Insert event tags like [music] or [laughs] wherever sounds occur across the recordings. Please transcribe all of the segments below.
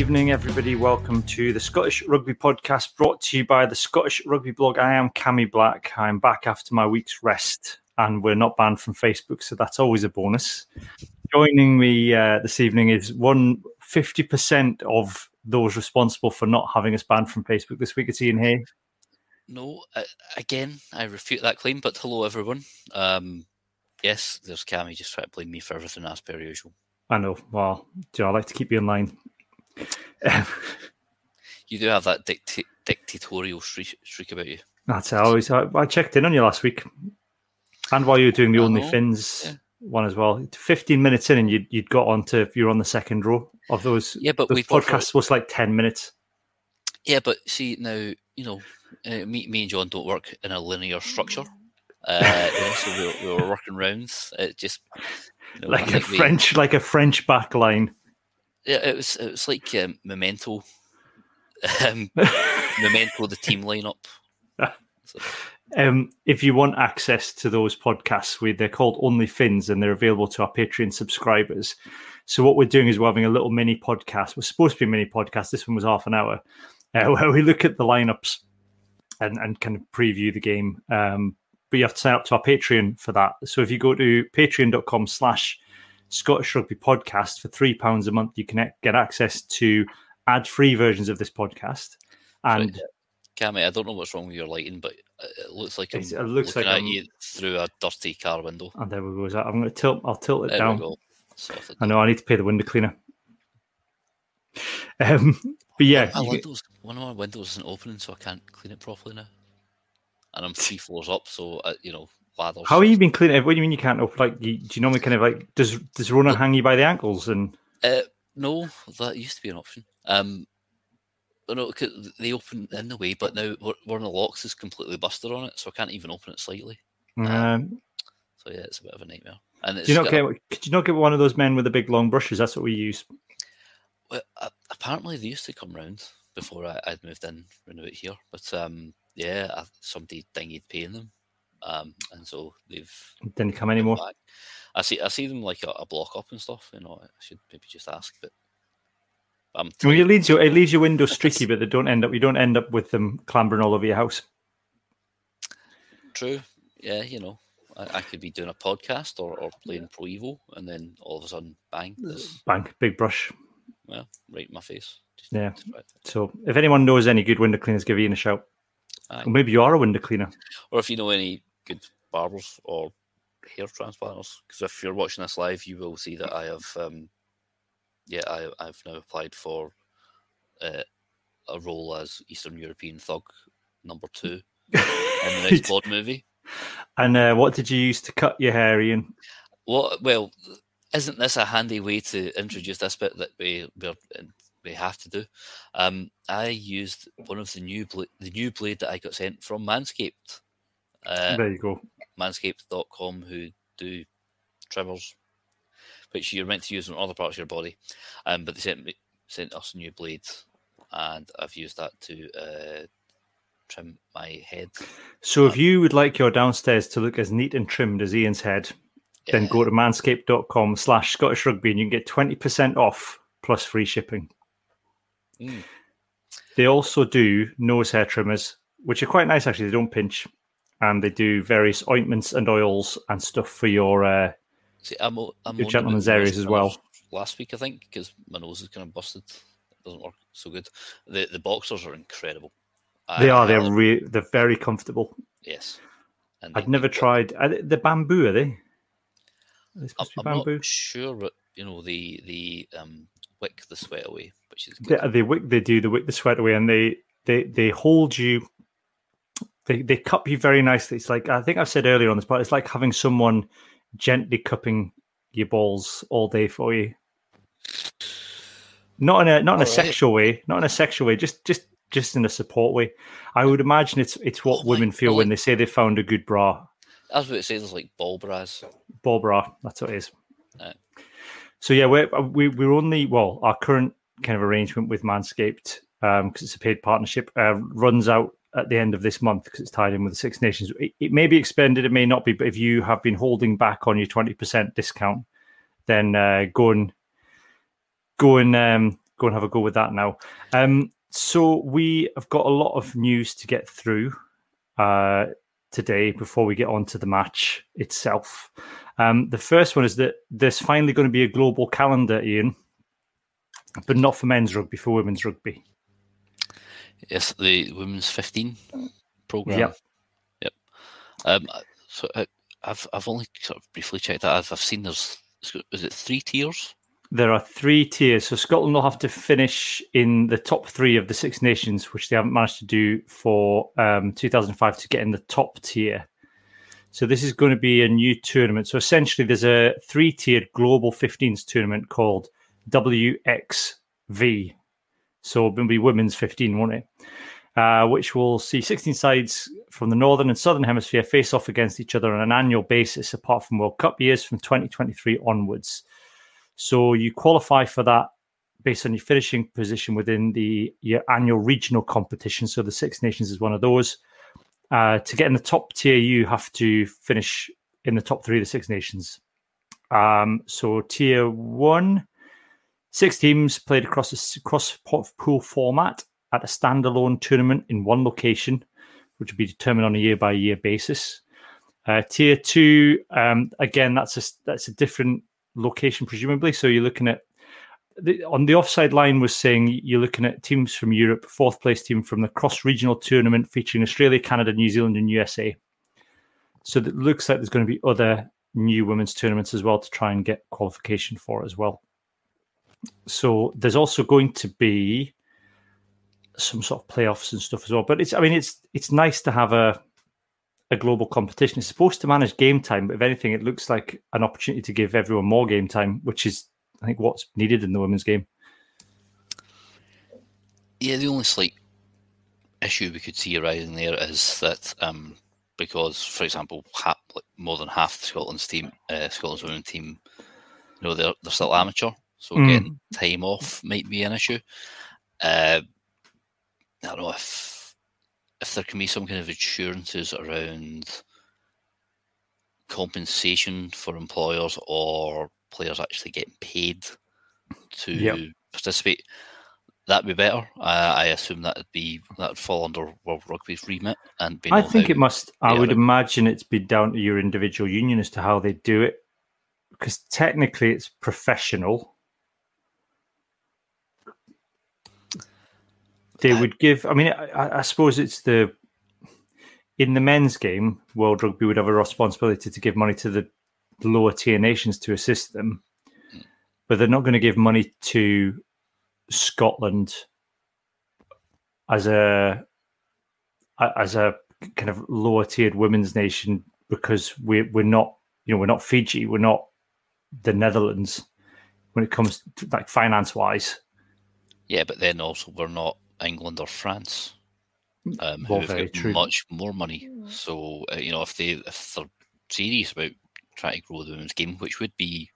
Evening, everybody. Welcome to the Scottish Rugby Podcast brought to you by the Scottish Rugby blog. I am Cammy Black. I'm back after my week's rest, and we're not banned from Facebook, so that's always a bonus. Joining me uh, this evening is one fifty percent of those responsible for not having us banned from Facebook this week. It's Iain Hay. No, uh, again, I refute that claim. But hello, everyone. Um, yes, there's Cammy just trying to blame me for everything as per usual. I know. Well, do I like to keep you in line. You do have that dicta- dictatorial streak, streak about you. That's it. I always. I, I checked in on you last week, and while you were doing the Only Fins yeah. one as well. Fifteen minutes in, and you'd you'd got on to you were on the second row of those. Yeah, but we both was like ten minutes. Yeah, but see now, you know, uh, me, me and John don't work in a linear structure. Uh, know, so we, were- we were working rounds. It just you know, like a think we- French, like a French back line. Yeah, it was it was like um, memento, [laughs] um, memento the team lineup. So, Um, if you want access to those podcasts, we, they're called Only Fins and they're available to our Patreon subscribers. So what we're doing is we're having a little mini podcast. We're supposed to be a mini podcast. This one was half an hour, uh, [laughs] where we look at the lineups and, and kind of preview the game. Um, but you have to sign up to our Patreon for that. So if you go to patreon.com slash Scottish Rugby Podcast for three pounds a month, you can get access to ad-free versions of this podcast. And Cammy, I don't know what's wrong with your lighting, but it looks like I'm it looks looking like at I'm- you through a dirty car window. and there we go. I'm going to tilt. I'll tilt it There down. we go. Sorted. I know I need to pay the window cleaner. [laughs] Um, but yeah, get- windows, one of my windows isn't opening, so I can't clean it properly now. And I'm three [laughs] floors up, so uh, you know ladders. how have you been cleaning? it? What do you mean you can't open? Like, you, do you normally kind of like does does Rona hang you by the ankles? And Uh, no, that used to be an option. Um, no, they open in the way, but now one of the locks is completely busted on it, so I can't even open it slightly. um, So yeah, it's a bit of a nightmare. And it's do you not get? Could you not get one of those men with the big long brushes? That's what we use. Well, a- apparently they used to come round before I, I'd moved in round about here, but um, yeah, I, somebody dinged paying them, um, and so they've Didn't come anymore. back. I see, I see them like a, a block up and stuff. You know, I should maybe just ask, but Well, it leaves you. It leaves your windows [laughs] streaky, but they don't end up. You don't end up with them clambering all over your house. true. Yeah, you know, I, I could be doing a podcast or, or playing Pro Evo, and then all of a sudden, bang, this, Bang, big brush. well, right in my face. Just, Yeah. just right there. So if anyone knows any good window cleaners, give Iain a shout. Aye. Or maybe you are a window cleaner. or if you know any good barbers or hair transplanters, because if you're watching this live, you will see that I have, um, yeah, I, I've now applied for uh, a role as Eastern European thug number two [laughs] in the next Bond movie. and uh, what did you use to cut your hair, Iain? What? Well, isn't this a handy way to introduce this bit that we we're, we have to do? Um, I used one of the new bla- the new blade that I got sent from Manscaped. Uh, there you go. manscaped.com who do trimmers, which you're meant to use on other parts of your body. Um, but they sent me sent us new blades, and I've used that to uh, trim my head. So if you would like your downstairs to look as neat and trimmed as Iain's head, then go to manscaped.com slash Scottish Rugby and you can get 20% off plus free shipping. Mm. They also do nose hair trimmers, which are quite nice actually. They don't pinch. And they do various ointments and oils and stuff for your. Uh, See, I'm, I'm Your gentleman's areas as well. Last week, I think, because my nose is kind of busted. It doesn't work so good. The the boxers are incredible. They I are. They're re- they're very comfortable. yes. And I've they- never tried. Are they, the bamboo, are they? Are they I'm, supposed to I'm bamboo? not sure, but you know the the um, wick the sweat away, which is They, good. they wick, they do the wick the sweat away, and they they they hold you. They they cup you very nicely. It's like I think I've said earlier on this, but it's like having someone gently cupping your balls all day for you. Not in a not in a All right. sexual way, not in a sexual way, just just just in a support way. I would imagine it's it's what Oh women feel when they say they found a good bra. I was about to say there's like ball bras. ball bra. That's what it is. Right. So yeah, we're we, we're only well, our current kind of arrangement with Manscaped because it's a paid partnership uh, runs out at the end of this month because it's tied in with the Six Nations. It, it may be expended, it may not be, but if you have been holding back on your twenty percent discount, then uh, go and go and um, go and have a go with that now. Um, so we have got a lot of news to get through uh, today before we get on to the match itself. Um, the first one is that there's finally going to be a global calendar, Ian, but not for men's rugby, for women's rugby. Yes, the women's 15 program. Yep. Yep. Um, so I, uh, I've I've only sort of briefly checked that. I've, I've seen there's is it three tiers? There are three tiers. So Scotland will have to finish in the top three of the Six Nations, which they haven't managed to do for um, 2005 to get in the top tier. So this is going to be a new tournament. So essentially, there's a three-tiered global 15s tournament called WXV. So it'll be women's 15, won't it? Uh, which will see 16 sides from the northern and southern hemisphere face off against each other on an annual basis, apart from World Cup years from 2023 onwards. So you qualify for that based on your finishing position within the your annual regional competition. So the Six Nations is one of those. Uh, to get in the top tier, you have to finish in the top three of the Six Nations. Um, so tier one, six teams played across a cross pool format at a standalone tournament in one location, which will be determined on a year by year basis. Uh, tier two, um, again, that's a that's a different location, presumably. So you're looking at the, on the offside line was saying you're looking at teams from Europe, fourth place team from the cross regional tournament featuring Australia, Canada, New Zealand, and USA. So it looks like there's going to be other new women's tournaments as well to try and get qualification for as well. So there's also going to be some sort of playoffs and stuff as well. But it's I mean it's it's nice to have a a global competition. It's supposed to manage game time, but if anything, it looks like an opportunity to give everyone more game time, which is, I think, what's needed in the women's game. Yeah, the only slight issue we could see arising there is that um, because, for example, half, like more than half Scotland's team, uh, Scotland's women's team, you know, they're they're still amateur, so mm. getting time off might be an issue. Uh, I don't know if if there can be some kind of assurances around compensation for employers or players actually getting paid to yep. participate, that'd be better. Uh, I assume that'd be that'd fall under World Rugby's remit. And I think it must. I would imagine it's be down to your individual union as to how they do it, because technically it's professional. They uh, would give. I mean, I, I, suppose it's the in the men's game, World Rugby would have a responsibility to give money to the lower tier nations to assist them, but they're not going to give money to Scotland as a as a kind of lower tiered women's nation because we're we're not you know we're not Fiji, we're not the Netherlands when it comes to like finance wise. Yeah, but then also we're not England or France, um, who have got true. much more money. So uh, you know, if they if they're serious about trying to grow the women's game, which would be,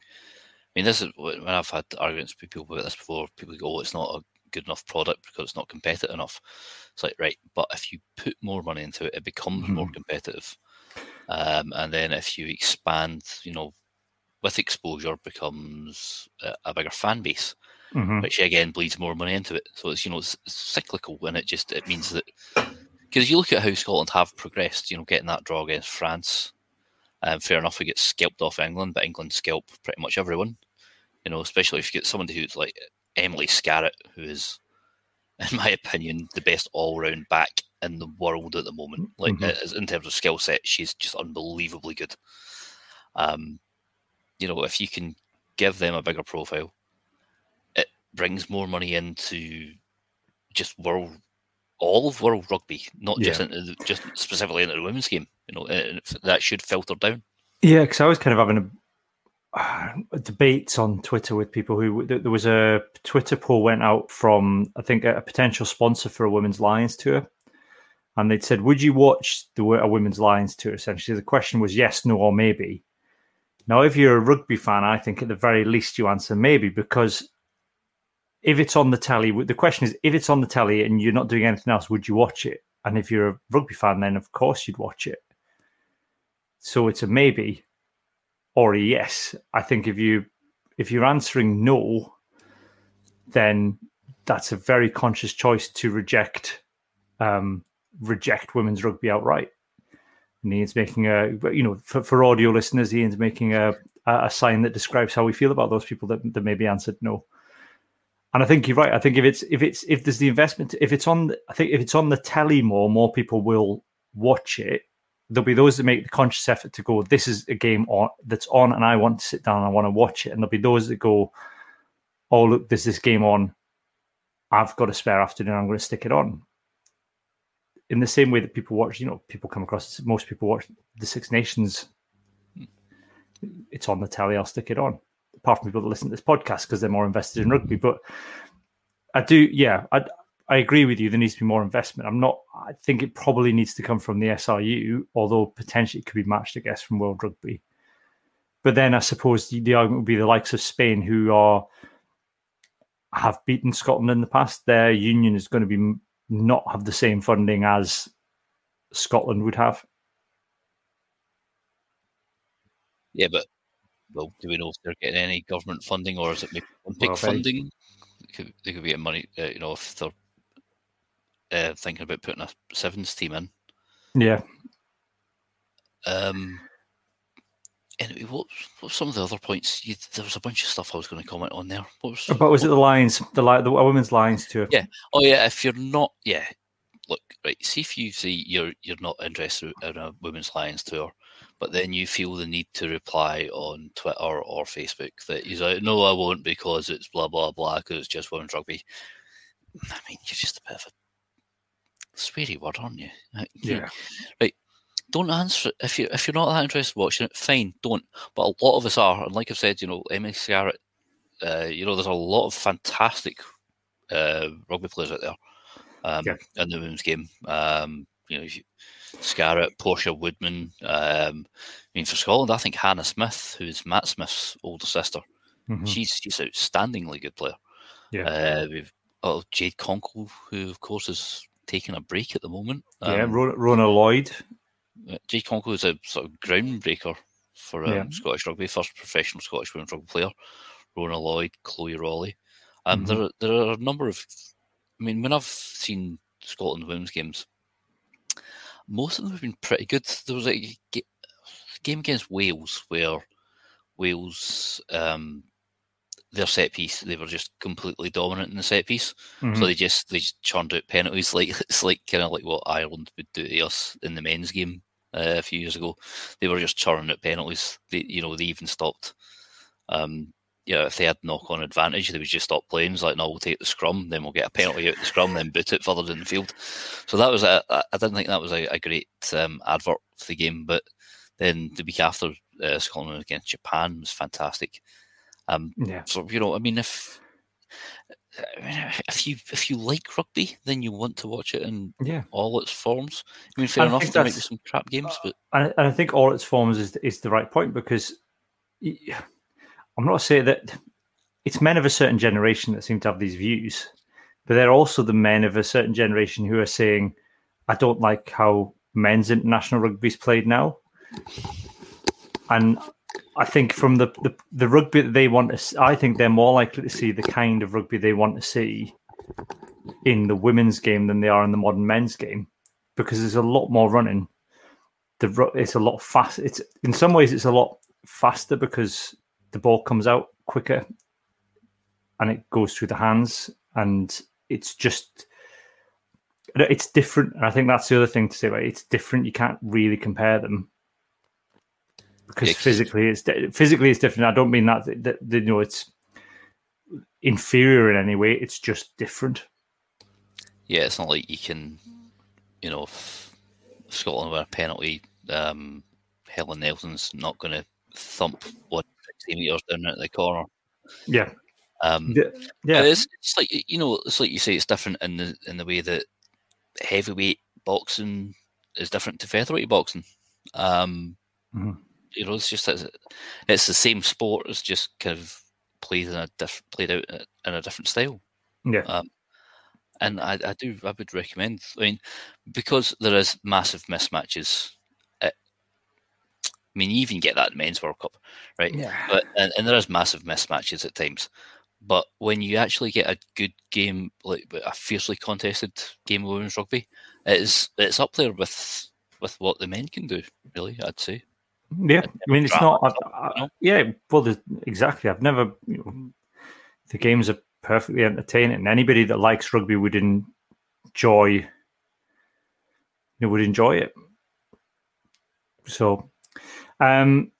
I mean, this is when I've had arguments with people about this before. People go, "Oh, it's not a good enough product because it's not competitive enough." It's like right, but if you put more money into it, it becomes mm-hmm. more competitive. Um, and then if you expand, you know, with exposure becomes a, a bigger fan base mm-hmm. which again bleeds more money into it. So it's you know it's, cyclical, and it just it means that because you look at how Scotland have progressed, you know, getting that draw against France. Um, fair enough, we get scalped off England, but England scalp pretty much everyone. You know, especially if you get someone who's like Emily Scarratt, who is, in my opinion, the best all-round back in the world at the moment. Like mm-hmm. in terms of skill set, she's just unbelievably good. Um, you know, if you can give them a bigger profile, brings more money into just world all of world rugby, not yeah. just into just specifically into the women's game. You know, that should filter down. Yeah, because I was kind of having a, uh, debates on Twitter with people who there was a Twitter poll went out from I think a, potential sponsor for a women's Lions tour, and they'd said, "Would you watch the a women's Lions tour?" Essentially, the question was yes, no, or maybe. Now, if you're a rugby fan, I think at the very least you answer maybe because if it's on the telly, the question is if it's on the telly and you're not doing anything else, would you watch it? And if you're a rugby fan, then of course you'd watch it. So it's a maybe or a yes. I think if you if you're answering no, then that's a very conscious choice to reject um, reject women's rugby outright. And Iain's making a, you know, for, for audio listeners, Iain's making a, a sign that describes how we feel about those people that, that maybe answered no. And I think you're right. I think if it's if it's if there's the investment, if it's on, I think if it's on the telly more, more people will watch it. There'll be those that make the conscious effort to go. This is a game on that's on, and I want to sit down. and I want to watch it. And there'll be those that go, "Oh, look, there's this game on. I've got a spare afternoon. I'm going to stick it on." In the same way that people watch, you know, people come across. Most people watch the Six Nations. Hmm. It's on the telly. I'll stick it on apart from people that listen to this podcast because they're more invested in rugby. But I do, yeah, I I agree with you. There needs to be more investment. I'm not. I think it probably needs to come from the SRU, although potentially it could be matched, I guess, from World Rugby. But then I suppose the, the argument would be the likes of Spain, who are have beaten Scotland in the past. Their union is going to be not have the same funding as Scotland would have. Yeah, but well, do we know if they're getting any government funding or is it maybe Olympic well, funding? They could, they could be getting money, uh, you know, if they're uh, thinking about putting a sevens team in. Yeah. Um. Anyway, what, what some of the other points? You, there was a bunch of stuff I was going to comment on there. What was, but was it the lines, the the women's lines too? Yeah. Oh yeah. If you're not, yeah. Look, right. See if you see you're you're not interested in a women's lions tour but then you feel the need to reply on Twitter or Facebook that he's like, no, I won't because it's blah blah blah because it's just women's rugby. I mean, you're just a bit of a sweary word, aren't you? Yeah. Right. Don't answer it. if you if you're not that interested in watching it. Fine, don't. But a lot of us are, and like I've said, you know, Emily Scarratt, uh, you know, there's a lot of fantastic uh, rugby players out there um, yeah. in the women's game. Um, you know, Scarratt, Portia Woodman. Um, I mean, for Scotland, I think Hannah Smith, who's Matt Smith's older sister, mm-hmm. she's she's outstandingly good player. Yeah, uh, we've oh, Jade Konkel, who of course is taking a break at the moment. Um, yeah, Rona Lloyd. Uh, Jade Konkel is a sort of groundbreaker for um, yeah. Scottish rugby, first professional Scottish women's rugby player. Rona Lloyd, Chloe Rollie. Um, mm-hmm. there, there are a number of. I mean, when I've seen Scotland women's games, most of them have been pretty good. There was a game against Wales where Wales, um, their set piece, they were just completely dominant in the set piece. Mm-hmm. So they just they just churned out penalties [laughs] like it's like kind of like what Ireland would do to us in the men's game uh, a few years ago. They were just churning out penalties. They you know they even stopped um, you know, if they had knock on advantage, they would just stop playing. It's like, no, we'll take the scrum, then we'll get a penalty out the scrum, then boot it further in the field. So that was a, I didn't think that was a, a great um, advert for the game. But then the week after, uh, Scotland against Japan was fantastic. Um, yeah. So you know, I mean, if if you if you like rugby, then you want to watch it in yeah. all its forms. I mean, fair enough, there might be some crap games, but and I think all its forms is is the right point because. I'm not saying that it's men of a certain generation that seem to have these views, but they're also the men of a certain generation who are saying, I don't like how men's international rugby is played now. And I think from the, the, the rugby that they want to, see, I think they're more likely to see the kind of rugby they want to see in the women's game than they are in the modern men's game because there's a lot more running. The it's a lot fast. It's in some ways it's a lot faster because the ball comes out quicker and it goes through the hands and it's just it's different. And i think that's the other thing to say about it. it's different. You can't really compare them because physically it's physically it's different. I don't mean that, that, that you know it's inferior in any way. It's just different. Yeah it's not like you can you know scotland with a penalty um helen nelson's not going to thump one 60 meters down at the corner. Yeah. Um, yeah, it's, it's, like you know, it's like you say, it's different in the in the way that heavyweight boxing is different to featherweight boxing. Um, mm-hmm. You know, it's just it's, it's the same sport. It's just kind of played in a diff- played out in a different style. Yeah. Um, and I, I do I would recommend. I mean, because there is massive mismatches I mean, you even get that in men's World Cup, right? Yeah. But and, and there is massive mismatches at times, but when you actually get a good game, like a fiercely contested game of women's rugby, it's it's up there with with what the men can do. Really, I'd say. Yeah, I mean, it's not. I, I, yeah, well, exactly. I've never. You know, the games are perfectly entertaining, and anybody that likes rugby would enjoy. You know, would enjoy it. So, um,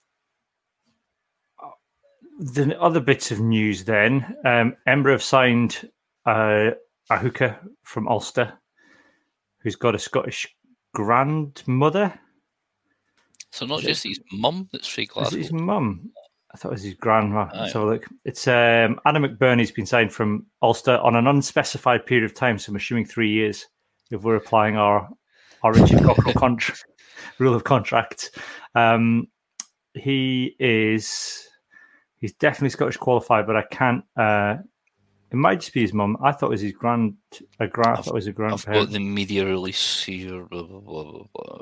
the other bits of news then, um, Embra have signed uh, a hooker from Ulster who's got a Scottish grandmother. So not just his mum that's free Glasgow. his mum? I thought it was his grandma. Oh, so look, it's um, Adam McBurney's been signed from Ulster on an unspecified period of time. So I'm assuming three years if we're applying our our Richard [laughs] Cockerill contract rule of contract. Um, he is he's definitely Scottish qualified, but I can't. Uh, it might just be his mum. I thought it was his grand. A grand. I thought it was a grandparent. I've got the media release here. Blah, blah, blah, blah.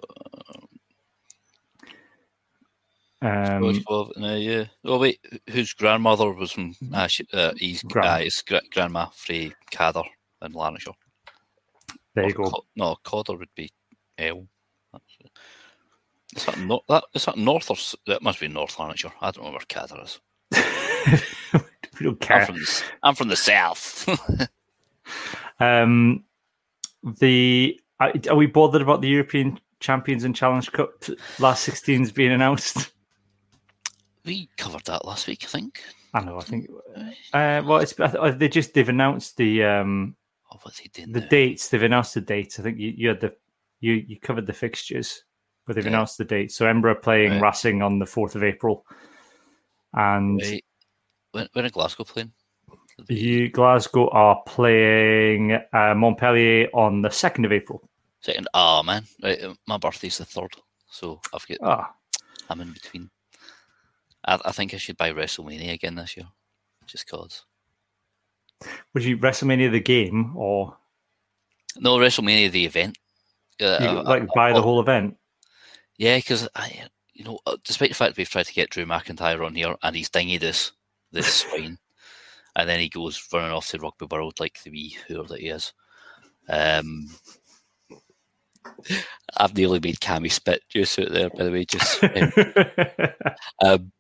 Um, no, yeah. Oh wait, whose grandmother was from? Uh, she, uh, his, Grand. uh, his gra- grandma Frey Cather in Lanarkshire. There or you go. Co- no, Codder would be L. Is that, no, that, is that north or that must be North Lanarkshire? I don't know where Cadder is. [laughs] we don't care. I'm from the, I'm from the south. [laughs] um, the are we bothered about the European Champions and Challenge Cup last 16s being announced? We covered that last week, I think. I know. I think. Uh, well, it's they just they've announced the um oh, what they did the dates. They've announced the dates. I think you, you had the you you covered the fixtures, but they've yeah. announced the date. So Embra playing right. Racing on the fourth of April, and Wait. when when are Glasgow playing? You Glasgow are playing uh, Montpellier on the second of April. Second, oh man, right, my birthday's the third, so I've got. Ah. I'm in between. I, I think I should buy WrestleMania again this year, just cause. Would you WrestleMania the game or? No, WrestleMania the event. Uh, you, like buy I, the whole event. Yeah, because I, you know, uh, despite the fact we've tried to get Drew McIntyre on here and he's dingy this this [laughs] swine, and then he goes running off to Rugby World like the wee whore that he is. Um, I've nearly made Cammy spit juice out there, by the way. Just [laughs] um, um,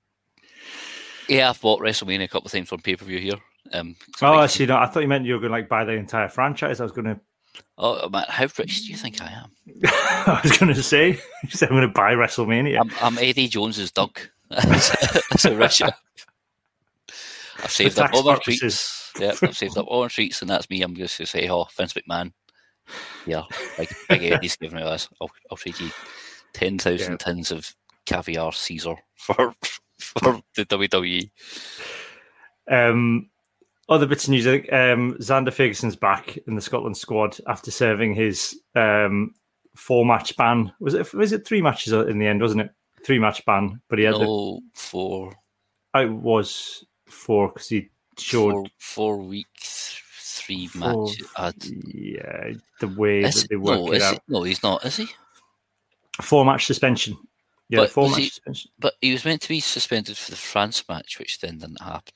yeah, I've bought WrestleMania a couple of times on pay per view here. Um, oh, I see. No, I thought you meant you were going to like buy the entire franchise. I was going to. Oh man, how rich do you think I am? [laughs] I was going to say, [laughs] you said I'm going to buy WrestleMania. I'm, I'm Eddie Jones's dog. [laughs] That's a rich. I've saved up all my treats. Yeah, I've saved up all my treats, and that's me. I'm just going to say, oh, Vince McMahon. Yeah, like Big Eddie's giving me this. I'll, I'll trade you ten thousand yeah. tins of caviar Caesar for for the WWE. Um, other bits of news. I think um, Zander Fagerson's back in the Scotland squad after serving his um, four match ban. Was it? Was it three matches in the end? Wasn't it? Three match ban, but he had no, the, four. I was four because he showed four, four weeks, three four, matches. Yeah, the way is that they work no, it out. No, he's not. Is he? Four match suspension. Yeah, but four match he, suspension. But he was meant to be suspended for the France match, which then didn't happen.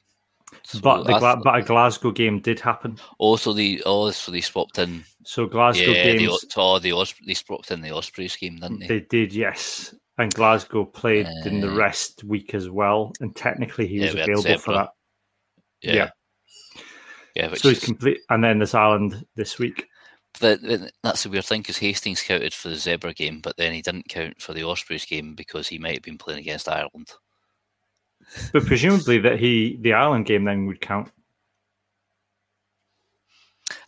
So but the Gla- but a Glasgow game did happen. Also, the oh, so they swapped in. So Glasgow yeah, games. The, oh, the Os- they swapped in the Ospreys game, didn't they? They did, yes. And Glasgow played uh, in the rest week as well, and technically he yeah, was available for that. Yeah, yeah. yeah so he's is... complete, and then this Ireland this week. But that's the weird thing because Hastings counted for the Zebra game, but then he didn't count for the Ospreys game because he might have been playing against Ireland. But presumably that he the Ireland game then would count.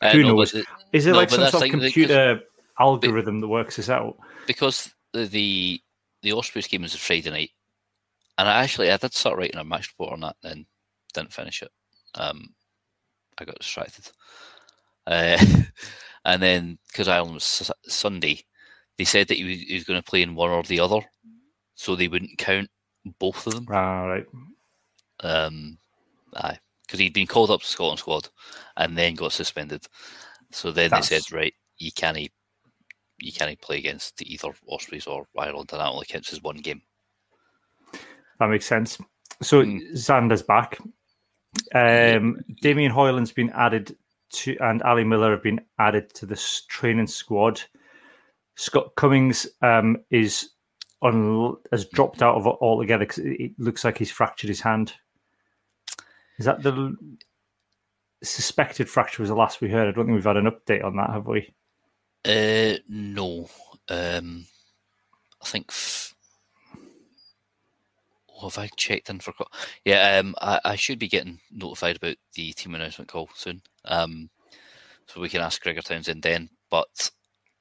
Uh, Who no, knows? The, Is it no, like some sort of computer algorithm that works this out? Because the, the the Ospreys game was a Friday night, and I actually I did start writing a match report on that, then didn't finish it. Um, I got distracted. Uh, [laughs] and then because Ireland was Sunday, they said that he was, he was, going to play in one or the other, so they wouldn't count both of them. Ah, right. Um, aye, because he'd been called up to Scotland squad and then got suspended. So then That's... they said, right, you can't you can't play against either Ospreys or Ireland, and that only counts as one game. That makes sense. So mm. Zander's back. Um, Damien Hoyland's been added to, and Ali Miller have been added to this training squad. Scott Cummings um, is on has dropped out of it altogether because it looks like he's fractured his hand. Is that the suspected fracture? Was the last we heard? I don't think we've had an update on that, have we? Uh, no. Um, I think. F- oh, have I checked in for? Yeah, um, I, I should be getting notified about the team announcement call soon. Um, so we can ask Gregor Townsend then. But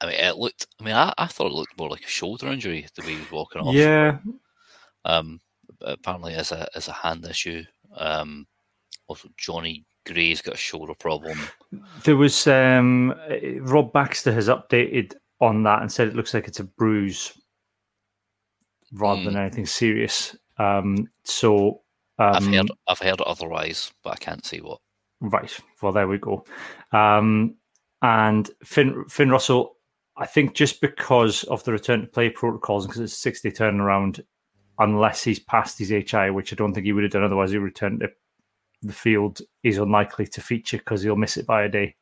I mean, it looked. I mean, I, I thought it looked more like a shoulder injury the way he was walking off. Yeah. Um, apparently, as a as a hand issue. Um, also Jonny Gray's got a shoulder problem. There was um, Rob Baxter has updated on that and said it looks like it's a bruise rather mm. than anything serious. Um, so um, I've heard I've heard otherwise, but I can't see what. Right. Well, there we go. Um, and Finn Finn Russell, I think just because of the return to play protocols and because it's six day turnaround, unless he's passed his HI, which I don't think he would have done otherwise, he returned to the field is unlikely to feature because he'll miss it by a day.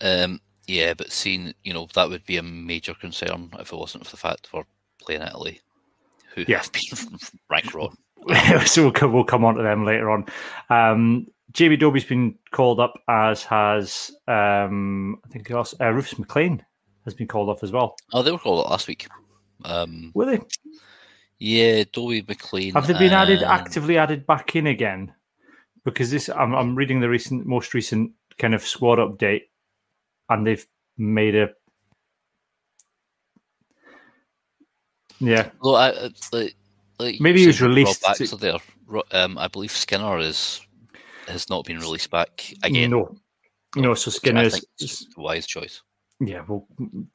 Um, yeah, but seeing you know that would be a major concern if it wasn't for the fact we're playing Italy, who yeah. have been [laughs] rank wrong. [laughs] so we'll, we'll come on to them later on. Um, Jamie Dobie's been called up, as has um, I think also, uh, Rufus McLean has been called off as well. Oh, they were called up last week. Um, were they? Yeah, Dobie McLean. Have they been added actively added back in again? Because this, I'm, I'm reading the recent, most recent kind of squad update, and they've made a yeah. Well, I, like, like maybe he was released. To... there. Um, I believe Skinner is has not been released back again. No, no. So Skinner is wise choice. Yeah, well,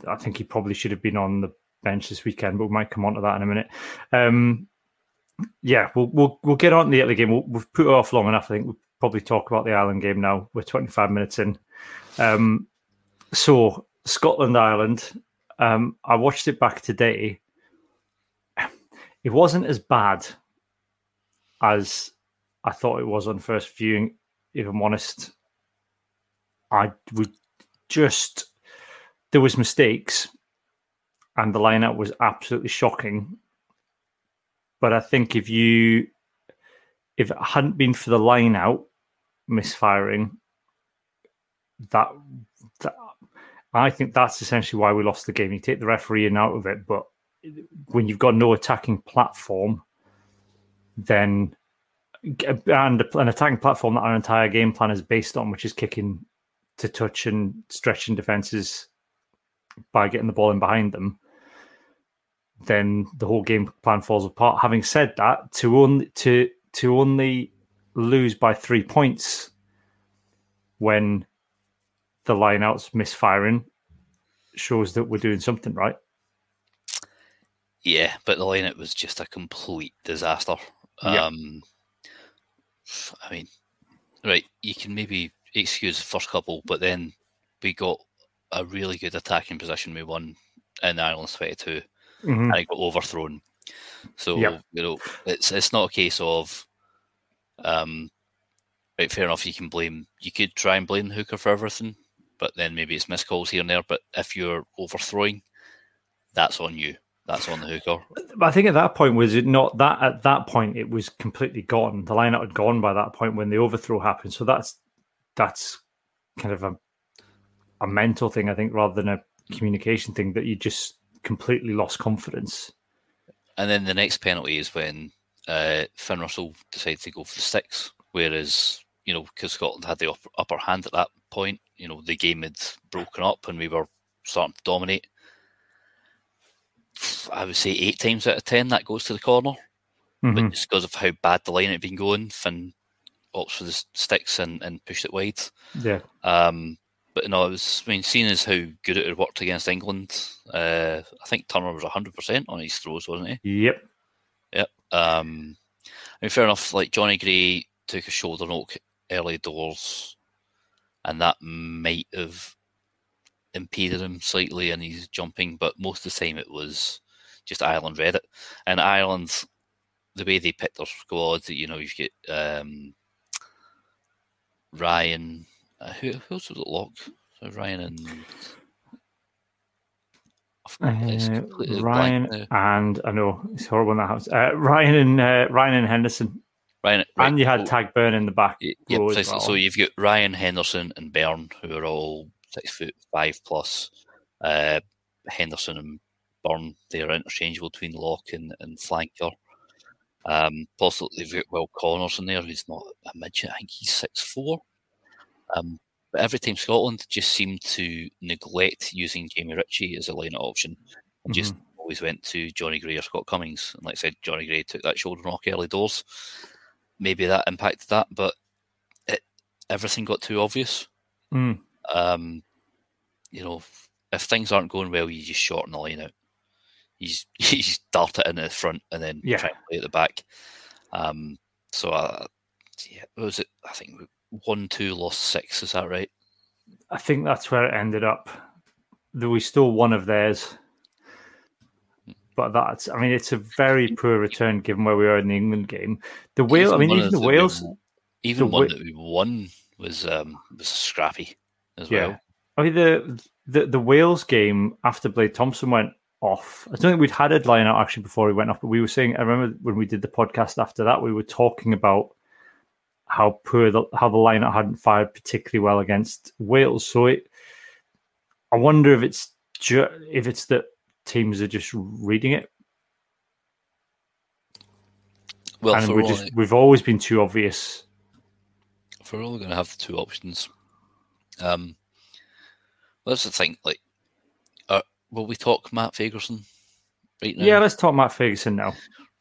I think he probably should have been on the bench this weekend, but we might come on to that in a minute. Um, yeah, we'll we'll we'll get on to the Italy game. we we have put it off long enough. I think we'll probably talk about the Ireland game now. We're 25 minutes in. Um, so Scotland Ireland. Um, I watched it back today. It wasn't as bad as I thought it was on first viewing. If I'm honest, I would just there was mistakes and the lineup was absolutely shocking. But I think if you if it hadn't been for the line out misfiring, that, that I think that's essentially why we lost the game. You take the referee in out of it, but when you've got no attacking platform, then and an attacking platform that our entire game plan is based on, which is kicking to touch and stretching defenses by getting the ball in behind them, then the whole game plan falls apart. Having said that, to only to to only lose by three points when the lineouts misfiring shows that we're doing something right. Yeah, but the lineout was just a complete disaster. Um, I mean, right, you can maybe excuse the first couple, but then we got a really good attacking position. We won in Ireland's 22 mm-hmm. and it got overthrown. So yep. you know, it's it's not a case of, um, right. Fair enough. You can blame. You could try and blame Hooker for everything, but then maybe it's missed calls here and there. But if you're overthrowing, that's on you. That's on the hooker. I think at that point was it not that at that point it was completely gone. The lineup had gone by that point when the overthrow happened. So that's that's kind of a a mental thing, I think, rather than a communication thing that you just completely lost confidence. And then the next penalty is when uh, Finn Russell decided to go for the sticks, whereas you know because Scotland had the upper, upper hand at that point, you know the game had broken up and we were starting to dominate. I would say eight times out of ten that goes to the corner, mm-hmm. but just because of how bad the line had been going, Finn opts for the sticks and, and pushed it wide. Yeah. Um, but no, it was. I mean, seeing as how good it had worked against England, uh, I think Turner was hundred percent on his throws, wasn't he? Yep. Yep. Um, I mean, fair enough. Like Jonny Gray took a shoulder knock early doors, and that might have impeded him slightly in his jumping, but most of the time it was just Ireland read it. And Ireland, the way they picked their squad, you know, you've got um, Ryan. Uh, who, who else was it? Lock. So Ryan and uh, Ryan and I know it's horrible in that house. Uh, Ryan and uh, Ryan and Henderson. Ryan, and you had Tadhg Beirne in the back. Yeah, well. So you've got Ryan Henderson and Beirne, who are all six foot five plus. Uh, Henderson and Beirne, they are interchangeable between lock and, and flanker. Um, possibly they've got Will Connors in there, who's not a midget. I think he's six four. Um, but every time Scotland just seemed to neglect using Jamie Ritchie as a line option and mm-hmm. just always went to Jonny Gray or Scott Cummings. And like I said, Jonny Gray took that shoulder knock early doors. Maybe that impacted that, but it, everything got too obvious. Mm. Um, you know, if things aren't going well, you just shorten the line out. He's [laughs] he's dart it in the front and then yeah. try to play at the back. Um, so uh, yeah, was it? I think one, two, lost six. Is that right? I think that's where it ended up. There was still one of theirs, but that's. I mean, it's a very [laughs] poor return given where we are in the England game. The Wales. I mean, even the Wales. Even one that we won was um was scrappy as yeah. well. I mean, the, the the Wales game after Blade Thomson went off. I don't think we'd had a line out actually before he went off, but we were saying. I remember when we did the podcast after that, we were talking about how poor the, how the lineup hadn't fired particularly well against Wales. So it, I wonder if it's ju- if it's that teams are just reading it. Well, and we're just, we've always been too obvious. If we're only going to have the two options, um, well, that's the thing. Like, uh, will we talk Matt Fagerson right now? Yeah, let's talk Matt Fagerson now.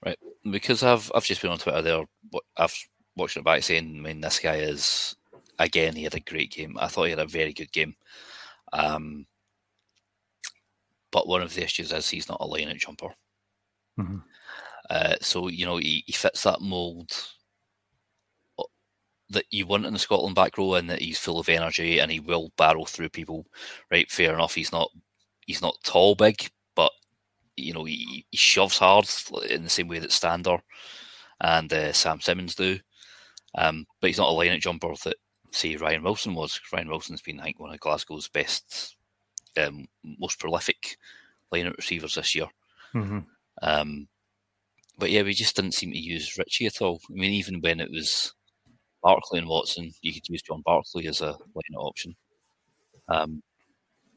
Right, because I've I've just been on Twitter there. I've watching it back saying, I mean, this guy is again, he had a great game. I thought he had a very good game. Um, but one of the issues is he's not a line out jumper. Mm-hmm. Uh, so, you know, he, he fits that mould that you want in the Scotland back row and that he's full of energy and he will barrel through people. Right, fair enough. He's not he's not tall big, but you know, he, he shoves hard in the same way that Stander and uh, Sam Simmonds do. Um, but he's not a line jumper that, say, Ryan Wilson was. Ryan Wilson's been, I think, one of Glasgow's best, um, most prolific line receivers this year. Mm-hmm. Um, but yeah, we just didn't seem to use Ritchie at all. I mean, even when it was Barclay and Watson, you could use John Barclay as a line option. Um,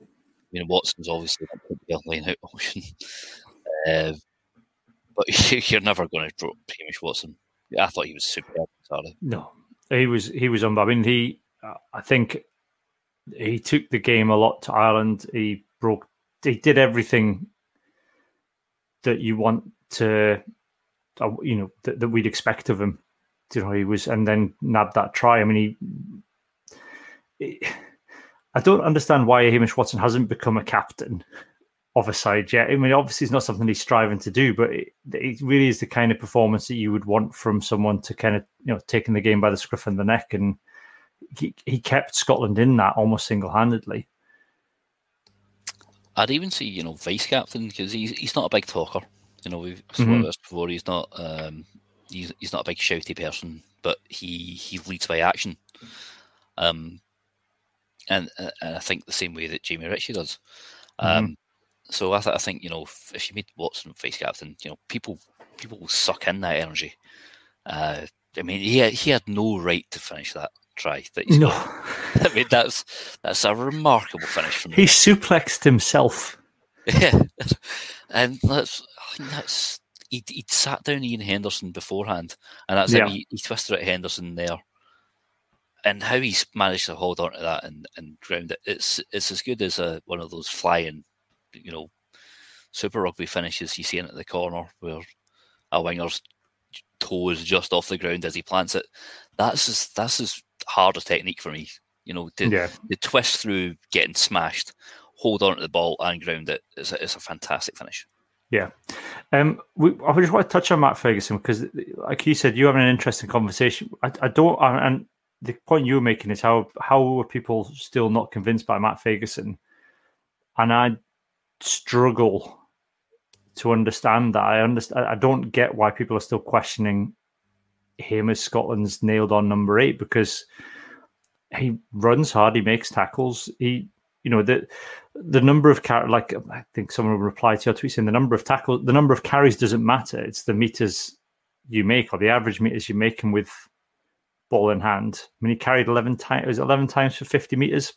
I mean, Watson's obviously a line out [laughs] option. Uh, but [laughs] you're never going to drop Hamish Watson. I thought he was superb. Sorry. No, he was he was on. I mean, he I think he took the game a lot to Ireland. He broke. He did everything that you want to, uh, you know, that, that we'd expect of him. You know, he was, and then nabbed that try. I mean, he, he I don't understand why Hamish Watson hasn't become a captain of a side yet. I mean, obviously, it's not something he's striving to do, but it, it, really is the kind of performance that you would want from someone to kind of, you know, taking the game by the scruff of the neck. And he, he kept Scotland in that almost single handedly. I'd even see, you know, vice captain because he's he's not a big talker. You know, we've spoken mm-hmm. this before. He's not um, he's he's not a big shouty person, but he he leads by action. Um, and, and I think the same way that Jamie Ritchie does. Um, mm-hmm. So I, th- I think you know if, if you made Watson vice captain, you know people people will suck in that energy. Uh, I mean, he had, he had no right to finish that try. That he's no, [laughs] I mean that's that's a remarkable finish from him. He suplexed himself. [laughs] Yeah, and that's that's he'd, he'd sat down Iain Henderson beforehand, and that's yeah. He, he twisted at Henderson there. And how he's managed to hold on to that and, and ground it, it's it's as good as a, one of those flying you know, Super Rugby finishes, you see in at the corner where a winger's toe is just off the ground as he plants it. That's as, that's as hard a technique for me. You know, to, yeah. to twist through getting smashed, hold on to the ball and ground it. It's a, it's a fantastic finish. Yeah. Um, we, I just want to touch on Matt Fagerson because, like you said, you having an interesting conversation. I, I don't, and the point you were making is how how are people still not convinced by Matt Fagerson? And I struggle to understand that. I understand. I don't get why people are still questioning him as Scotland's nailed on number eight because he runs hard, he makes tackles, he you know the the number of car like I think someone replied to your tweet saying the number of tackles the number of carries doesn't matter. It's the meters you make or the average meters you make him with ball in hand. I mean he carried eleven times was eleven times for fifty meters.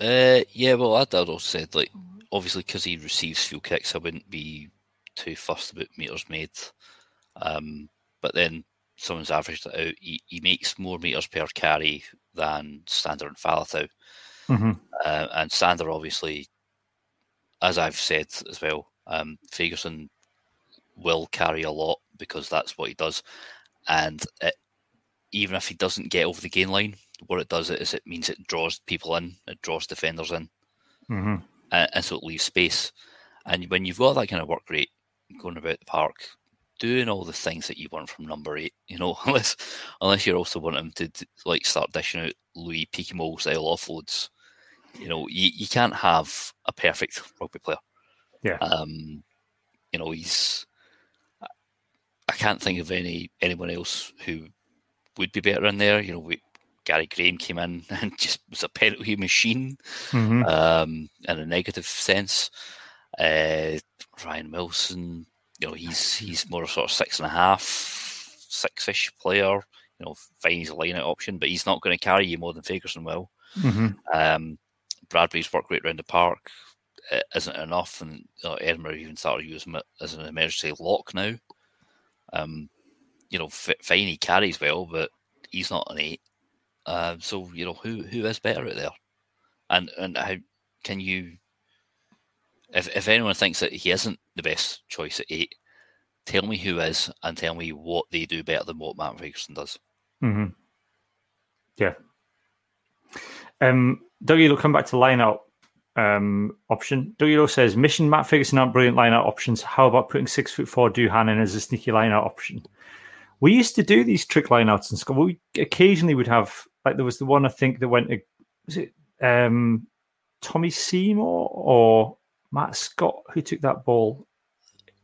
Uh, yeah, well, I'd also said like obviously because he receives few kicks, I wouldn't be too fussed about meters made. Um, but then someone's averaged it out. He, he makes more meters per carry than Stander and Faletau. Mm-hmm. Uh, and Stander, obviously, as I've said as well, um, Fagerson will carry a lot because that's what he does. And it, even if he doesn't get over the gain line, what it does is it means it draws people in, it draws defenders in, mm-hmm. and, and so it leaves space. And when you've got that kind of work rate going about the park, doing all the things that you want from number eight, you know, [laughs] unless unless you're also wanting to, to like start dishing out Louis Picamoles style offloads, you know, you, you can't have a perfect rugby player. Yeah. Um, you know, he's. I can't think of any anyone else who would be better in there. You know, we, Gary Graham came in [laughs] and just was a penalty machine, mm-hmm. um, in a negative sense. Uh, Ryan Wilson, you know, he's he's more a sort of six and a half, six-ish player. You know, fine, he's a line-out option, but he's not going to carry you more than Fagerson will. Mm-hmm. Um, Bradbury's work rate around the park uh, isn't enough, and know, Edinburgh even started using it as an emergency lock now. Um, you know, fine, he carries well, but he's not an eight. Uh, so you know, who who is better out there, and and how can you? If if anyone thinks that he isn't the best choice at eight, tell me who is, and tell me what they do better than what Matt Fagerson does. Mm-hmm. Yeah. Um, Dougie, will come back to line out um, option. Dougie says, Mission Matt Fagerson aren't brilliant line out options. How about putting six foot four Duhan in as a sneaky line out option? We used to do these trick lineouts in school. We occasionally would have like there was the one I think that went was it um, Tommy Seymour or Matt Scott who took that ball.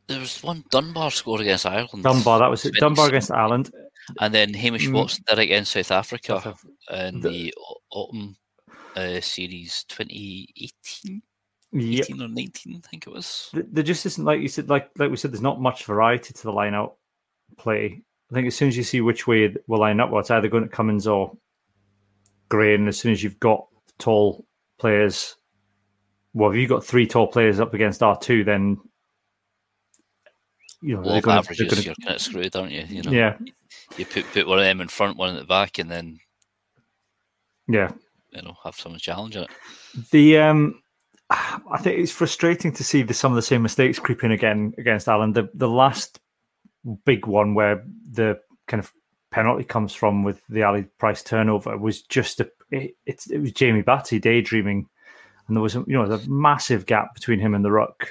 There was one Dunbar scored against Ireland. Dunbar, that was it. Dunbar against Ireland. And then Hamish mm. Watson did it against South Africa in the autumn uh, series 2018. Yep. 18 or 19, I think it was. There just isn't like you said, like like we said, there's not much variety to the line out play. I think as soon as you see which way we'll line up, well, it's either going to Cummings or Gray, and as soon as you've got tall players, well, if you've got three tall players up against R two, then you know, well, going averages, to, you're kind of screwed, aren't you? You know, yeah. You put put one of them in front, one at the back, and then yeah, you know, have someone challenge it. The um, I think it's frustrating to see the, some of the same mistakes creeping again against Ireland. The the last big one where the kind of penalty comes from with the Ali Price turnover was just a it, it, it was Jamie Bhatti daydreaming, and there was a, you know a massive gap between him and the ruck.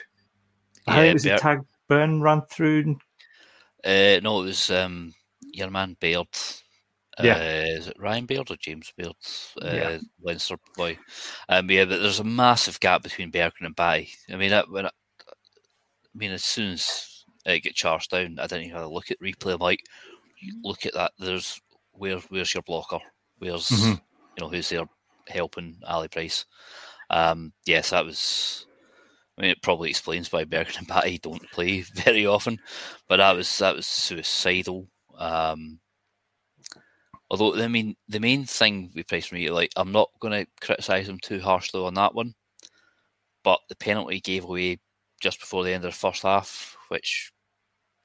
Yeah, I think it was a Tadhg Beirne ran through. Uh, no, it was um, your man Baird. Uh, yeah, is it Ryan Baird or James Baird? Uh, yeah. Leinster boy. Um, yeah, but there's a massive gap between Berghan and Bhatti. I mean, that, when I, I mean, as soon as uh, get charged down. I didn't even look at replay. I'm like, look at that. There's where where's your blocker? Where's mm-hmm. you know who's there helping Ali Price? Um, yes, that was. I mean, it probably explains why Berghan and Bhatti don't play [laughs] very often, but that was that was suicidal. Um, although I mean, the main thing with Price for me, like, I'm not going to criticise him too harshly on that one, but the penalty he gave away just before the end of the first half, which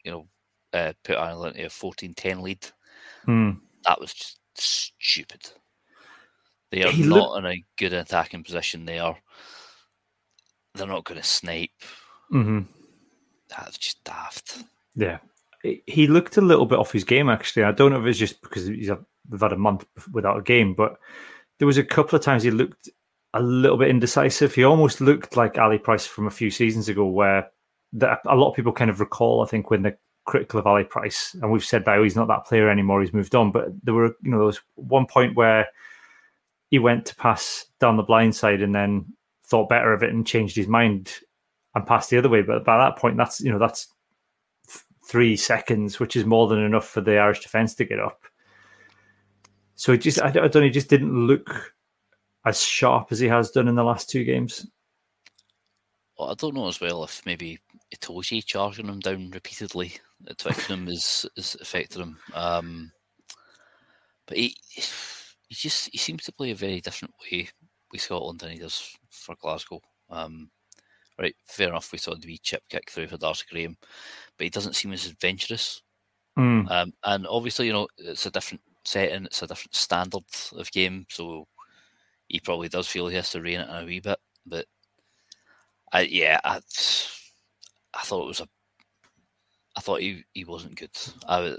you know, uh, put Ireland into a 14-10 lead. Hmm. That was just stupid. They are he not in a good attacking position. They are. They're not going to snipe. Mm-hmm. That's just daft. Yeah, he looked a little bit off his game. Actually, I don't know if it's just because he's a, we've had a month without a game, but there was a couple of times he looked a little bit indecisive. He almost looked like Ali Price from a few seasons ago, where that a lot of people kind of recall. I think when they're critical of Ali Price, and we've said that oh, he's not that player anymore. He's moved on. But there were, you know, there was one point where he went to pass down the blind side and then thought better of it and changed his mind and passed the other way. But by that point, that's you know that's three seconds, which is more than enough for the Irish defence to get up. So it just I, don't know, he just didn't look as sharp as he has done in the last two games. Well, I don't know as well if maybe Itoje charging him down repeatedly at Twickenham [laughs] is is affecting him. Um, but he he just he seems to play a very different way with Scotland than he does for Glasgow. Um, right, fair enough. We saw the wee chip kick through for Darcy Graham, but he doesn't seem as adventurous. Mm. Um, and obviously, you know, it's a different setting, it's a different standard of game, so he probably does feel he has to rein it in a wee bit. But I, yeah, I, I thought it was a, I thought he, he wasn't good. I would,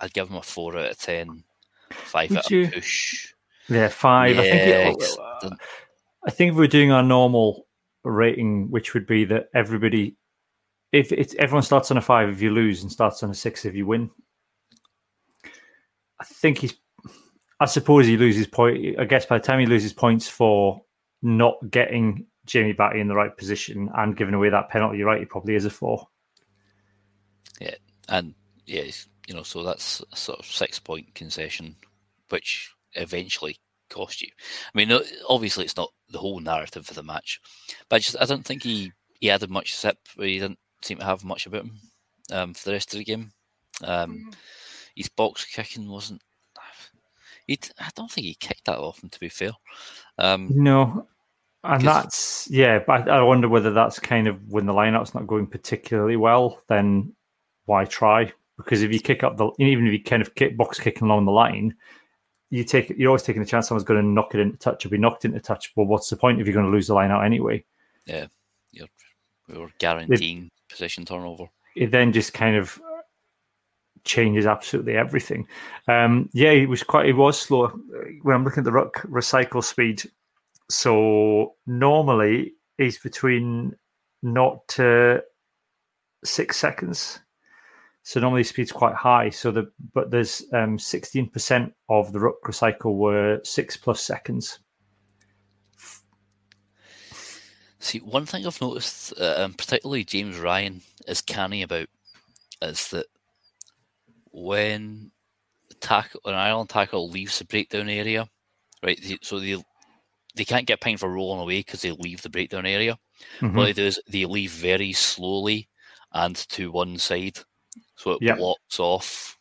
I'd give him a four out of ten, five would out you? of push. Yeah, five. Yeah, I think. It, I think if we're doing our normal rating, which would be that everybody, if it's everyone starts on a five if you lose and starts on a six if you win. I think he's. I suppose he loses point. I guess by the time he loses points for not getting Jamie Bhatti in the right position and giving away that penalty, right, he probably is a four. Yeah, and yeah, you know, so that's a sort of six point concession, which eventually cost you. I mean, obviously it's not the whole narrative for the match, but I just I don't think he he added much zip. He didn't seem to have much about him um, for the rest of the game. Um, mm-hmm. His box kicking wasn't. He, I don't think he kicked that often, to be fair. Um, no, and that's yeah. But I wonder whether that's kind of when the lineup's not going particularly well. Then why try? Because if you kick up the, even if you kind of kick box kicking along the line, you take you're always taking a chance someone's going to knock it into touch or be knocked into touch. Well, what's the point if you're going to lose the line out anyway? Yeah, you're, you're guaranteeing it, position turnover. It then just kind of changes absolutely everything. Um, yeah, it was quite. It was slow when I'm looking at the ruck recycle speed. So normally it's between not to six seconds so normally speed's quite high. So the but there's um, 16% of the ruck recycle were six plus seconds. See, one thing I've noticed, uh, particularly James Ryan is canny about, is that when tackle an Ireland tackle leaves the breakdown area, right? So they they can't get pinged for rolling away because they leave the breakdown area. Mm-hmm. What they do is they leave very slowly and to one side so it yep. blocks off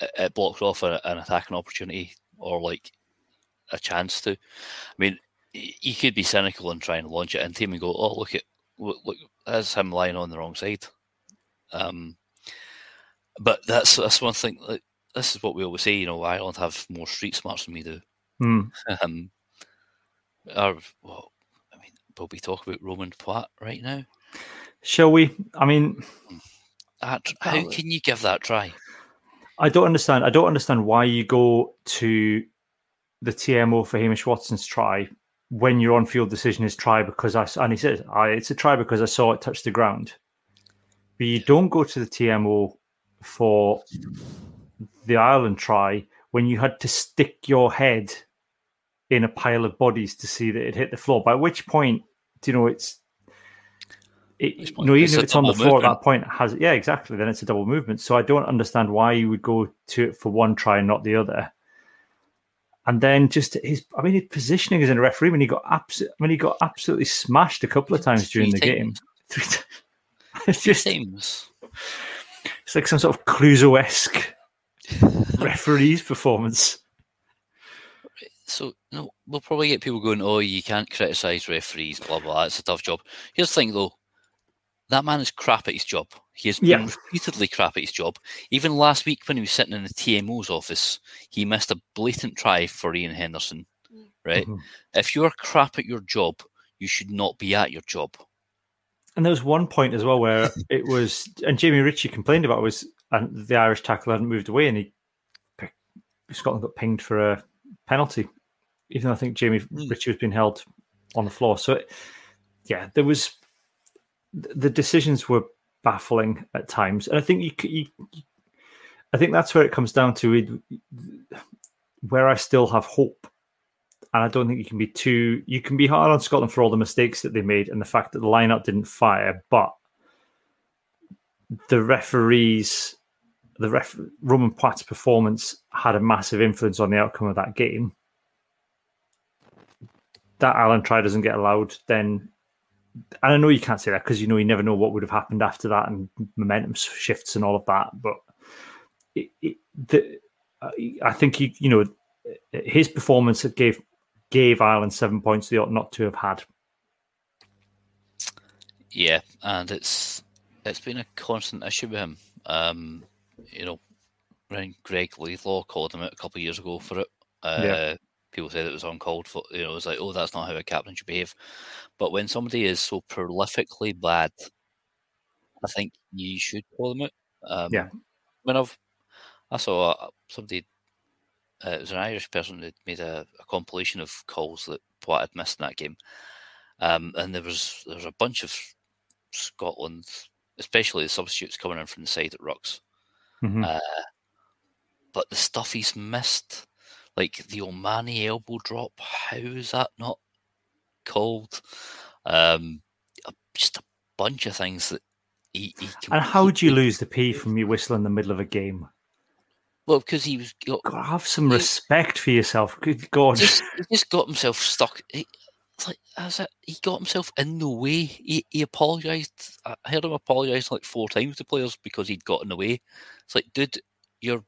it blocks off an attacking opportunity or like a chance to. I mean, you could be cynical and try and launch it into him and go, "Oh, look at look, look that's him lying on the wrong side." Um, but that's that's one thing. Like, this is what we always say. You know, Ireland have more street smarts than we do. Mm. [laughs] Um, our, well, I mean, will we talk about Romain Poite right now? Shall we? I mean, hmm. That, how can you give that try? I don't understand. I don't understand why you go to the TMO for Hamish Watson's try when your on-field decision is try because I and he says I, it's a try because I saw it touch the ground. But you don't go to the TMO for the Ireland try when you had to stick your head in a pile of bodies to see that it hit the floor. By which point, do you know it's it, you know, even if it's on the floor movement. at that point, has yeah, exactly. Then it's a double movement. So I don't understand why you would go to it for one try and not the other. And then just his, I mean, his positioning as a referee when he got absolutely, mean, he got absolutely smashed a couple of times during the game. [laughs] it's [laughs] just seems it's like some sort of Clouseau esque [laughs] referee's performance. So no, we'll probably get people going. Oh, you can't criticize referees. Blah blah. It's a tough job. Here's the thing, though that man is crap at his job. He has yeah. been repeatedly crap at his job. Even last week when he was sitting in the TMO's office, he missed a blatant try for Iain Henderson. Right? Mm-hmm. If you're crap at your job, you should not be at your job. And there was one point as well where it was, and Jamie Ritchie complained about it was, and the Irish tackle hadn't moved away, and he Scotland got pinged for a penalty, even though I think Jamie mm. Ritchie was being held on the floor. So, it, yeah, there was the decisions were baffling at times, and I think you, you I think that's where it comes down to where I still have hope and I don't think you can be too. You can be hard on Scotland for all the mistakes that they made and the fact that the lineup didn't fire, but the referees, the ref, Romain Poite's performance had a massive influence on the outcome of that game. That Alan try doesn't get allowed, then and I know you can't say that because you know you never know what would have happened after that and momentum shifts and all of that. But it, it, the, I think he, you know, his performance gave gave Ireland seven points they ought not to have had. Yeah, and it's it's been a constant issue with him. Um, you know, when Greig Laidlaw called him out a couple of years ago for it. Uh, yeah people said it was uncalled for. You know, it was like, oh, that's not how a captain should behave. But when somebody is so prolifically bad, I think you should call them out. Um, yeah. When I've, I saw uh, somebody, uh, it was an Irish person who made a, a, compilation of calls that what had missed in that game, um, and there was there was a bunch of Scotland, especially the substitutes coming in from the side at rucks. Mm-hmm. Uh, but the stuff he's missed like the O'Mahony elbow drop. How is that not called? Um, just a bunch of things that he. he and how would you lose the P from you whistle in the middle of a game? Well, because he was. Got, God, have some he, respect for yourself. Good God. Just, he just got himself stuck. He, like as it, he got himself in the way. He, he apologized. I heard him apologize like four times to players because he'd got in the way. It's like, dude, you're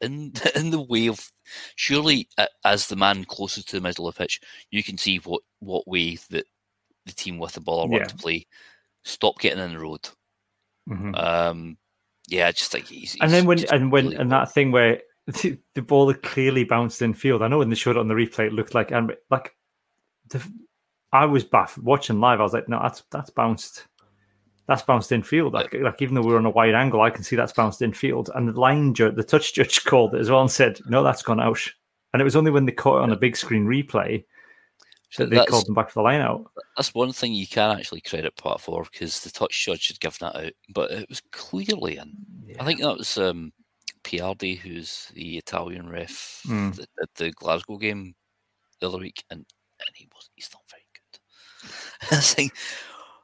in [laughs] in the way of surely as the man closest to the middle of the pitch, you can see what what way that the team with the ball are yeah. to play. Stop getting in the road. Mm-hmm. Um, yeah, I just think he's, he's and then when and when and that thing where the, the ball clearly bounced in field. I know when they showed it on the replay, it looked like and like the, I was baff watching live. I was like, no, that's that's bounced that's bounced in field. Like, like even though we are on a wide angle, I can see that's bounced in field. And the line judge, the touch judge [laughs] called it as well and said, no, that's gone out. And it was only when they caught it on a big screen replay that they called them back for the line out. That's one thing you can actually credit Pat for because the touch judge had given that out, but it was clearly in. Yeah. I think that was um, Piardi, who's the Italian ref mm. the Glasgow game the other week, and, and he was he's not very good. [laughs] I think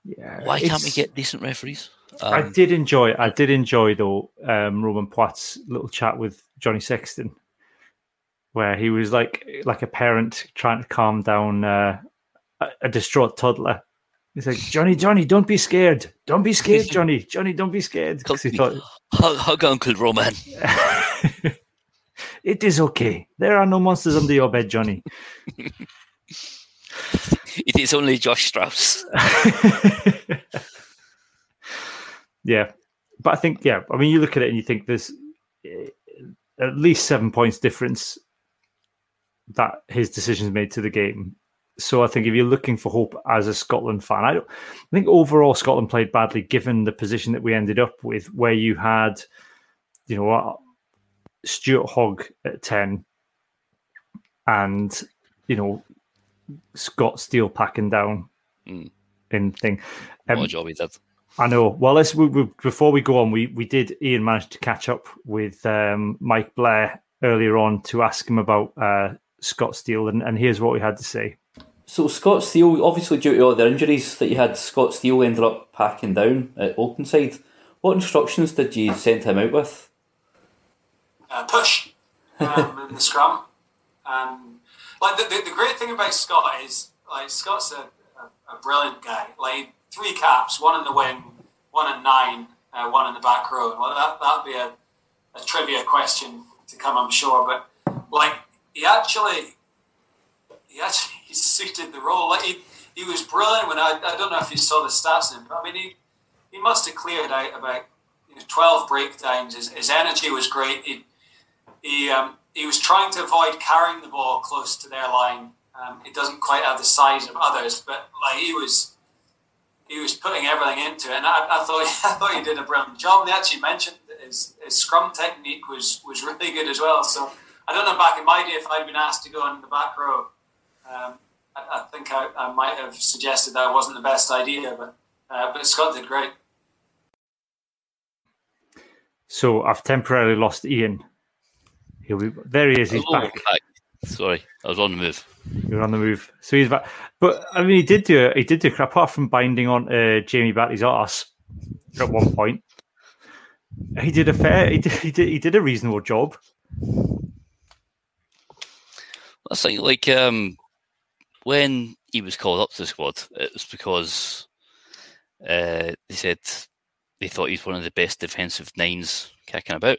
yeah, why can't we get decent referees? Um, I did enjoy. I did enjoy though um, Romain Poite's little chat with Johnny Sexton, where he was like like a parent trying to calm down uh, a, a distraught toddler. He's like, Johnny, Johnny, don't be scared. Don't be scared, [laughs] Johnny. Johnny, don't be scared. Because he thought, hug, hug Uncle Roman. [laughs] it is okay. There are no monsters under your bed, Johnny. [laughs] it is only Josh Strauss. yeah, but I think yeah. I mean, you look at it and you think there's eh, at least seven points difference that his decisions made to the game. So I think if you're looking for hope as a Scotland fan, I don't I think overall Scotland played badly given the position that we ended up with, where you had, you know, Stuart Hogg at ten, and you know Scott Steele packing down mm. in thing. Um, what a job he did. I know. Well, let's we, we, before we go on, we we did. Iain managed to catch up with um, Mike Blair earlier on to ask him about uh, Scott Steele, and, and here's what we had to say. So Scott Steele, obviously due to all the injuries that you had, Scott Steele ended up packing down at openside. What instructions did you send him out with? Uh, push um, [laughs] in the scrum. Um, like the, the, the, great thing about Scott is like Scott's a, a, a, brilliant guy. Like three caps, one in the wing, one in nine, uh, one in the back row. Well, that that'd be a, a trivia question to come, I'm sure. But like he actually, he actually [laughs] he suited the role. Like he, he was brilliant when I, I don't know if you saw the stats in him, but I mean he he must have cleared out about you know, 12 breakdowns. His, his energy was great. He he um, he was trying to avoid carrying the ball close to their line. Um, it doesn't quite have the size of others, but like he was, he was putting everything into it, and I, I thought [laughs] I thought he did a brilliant job. And they actually mentioned his, his scrum technique was was really good as well. So I don't know back in my day if I'd been asked to go in the back row, um, I, I, think I, I, might have suggested that wasn't the best idea, but uh, but Scott did great. So I've temporarily lost Iain He'll be there. He is. He's back. back. Sorry, I was on the move. You're on the move. So he's back. But I mean, he did do he did do apart from binding on uh, Jamie Bhatti's ass at one point. He did a fair. He did, he did. He did a reasonable job. That's like like um, when he was called up to the squad, it was because uh, they said they thought he's one of the best defensive nines kicking about,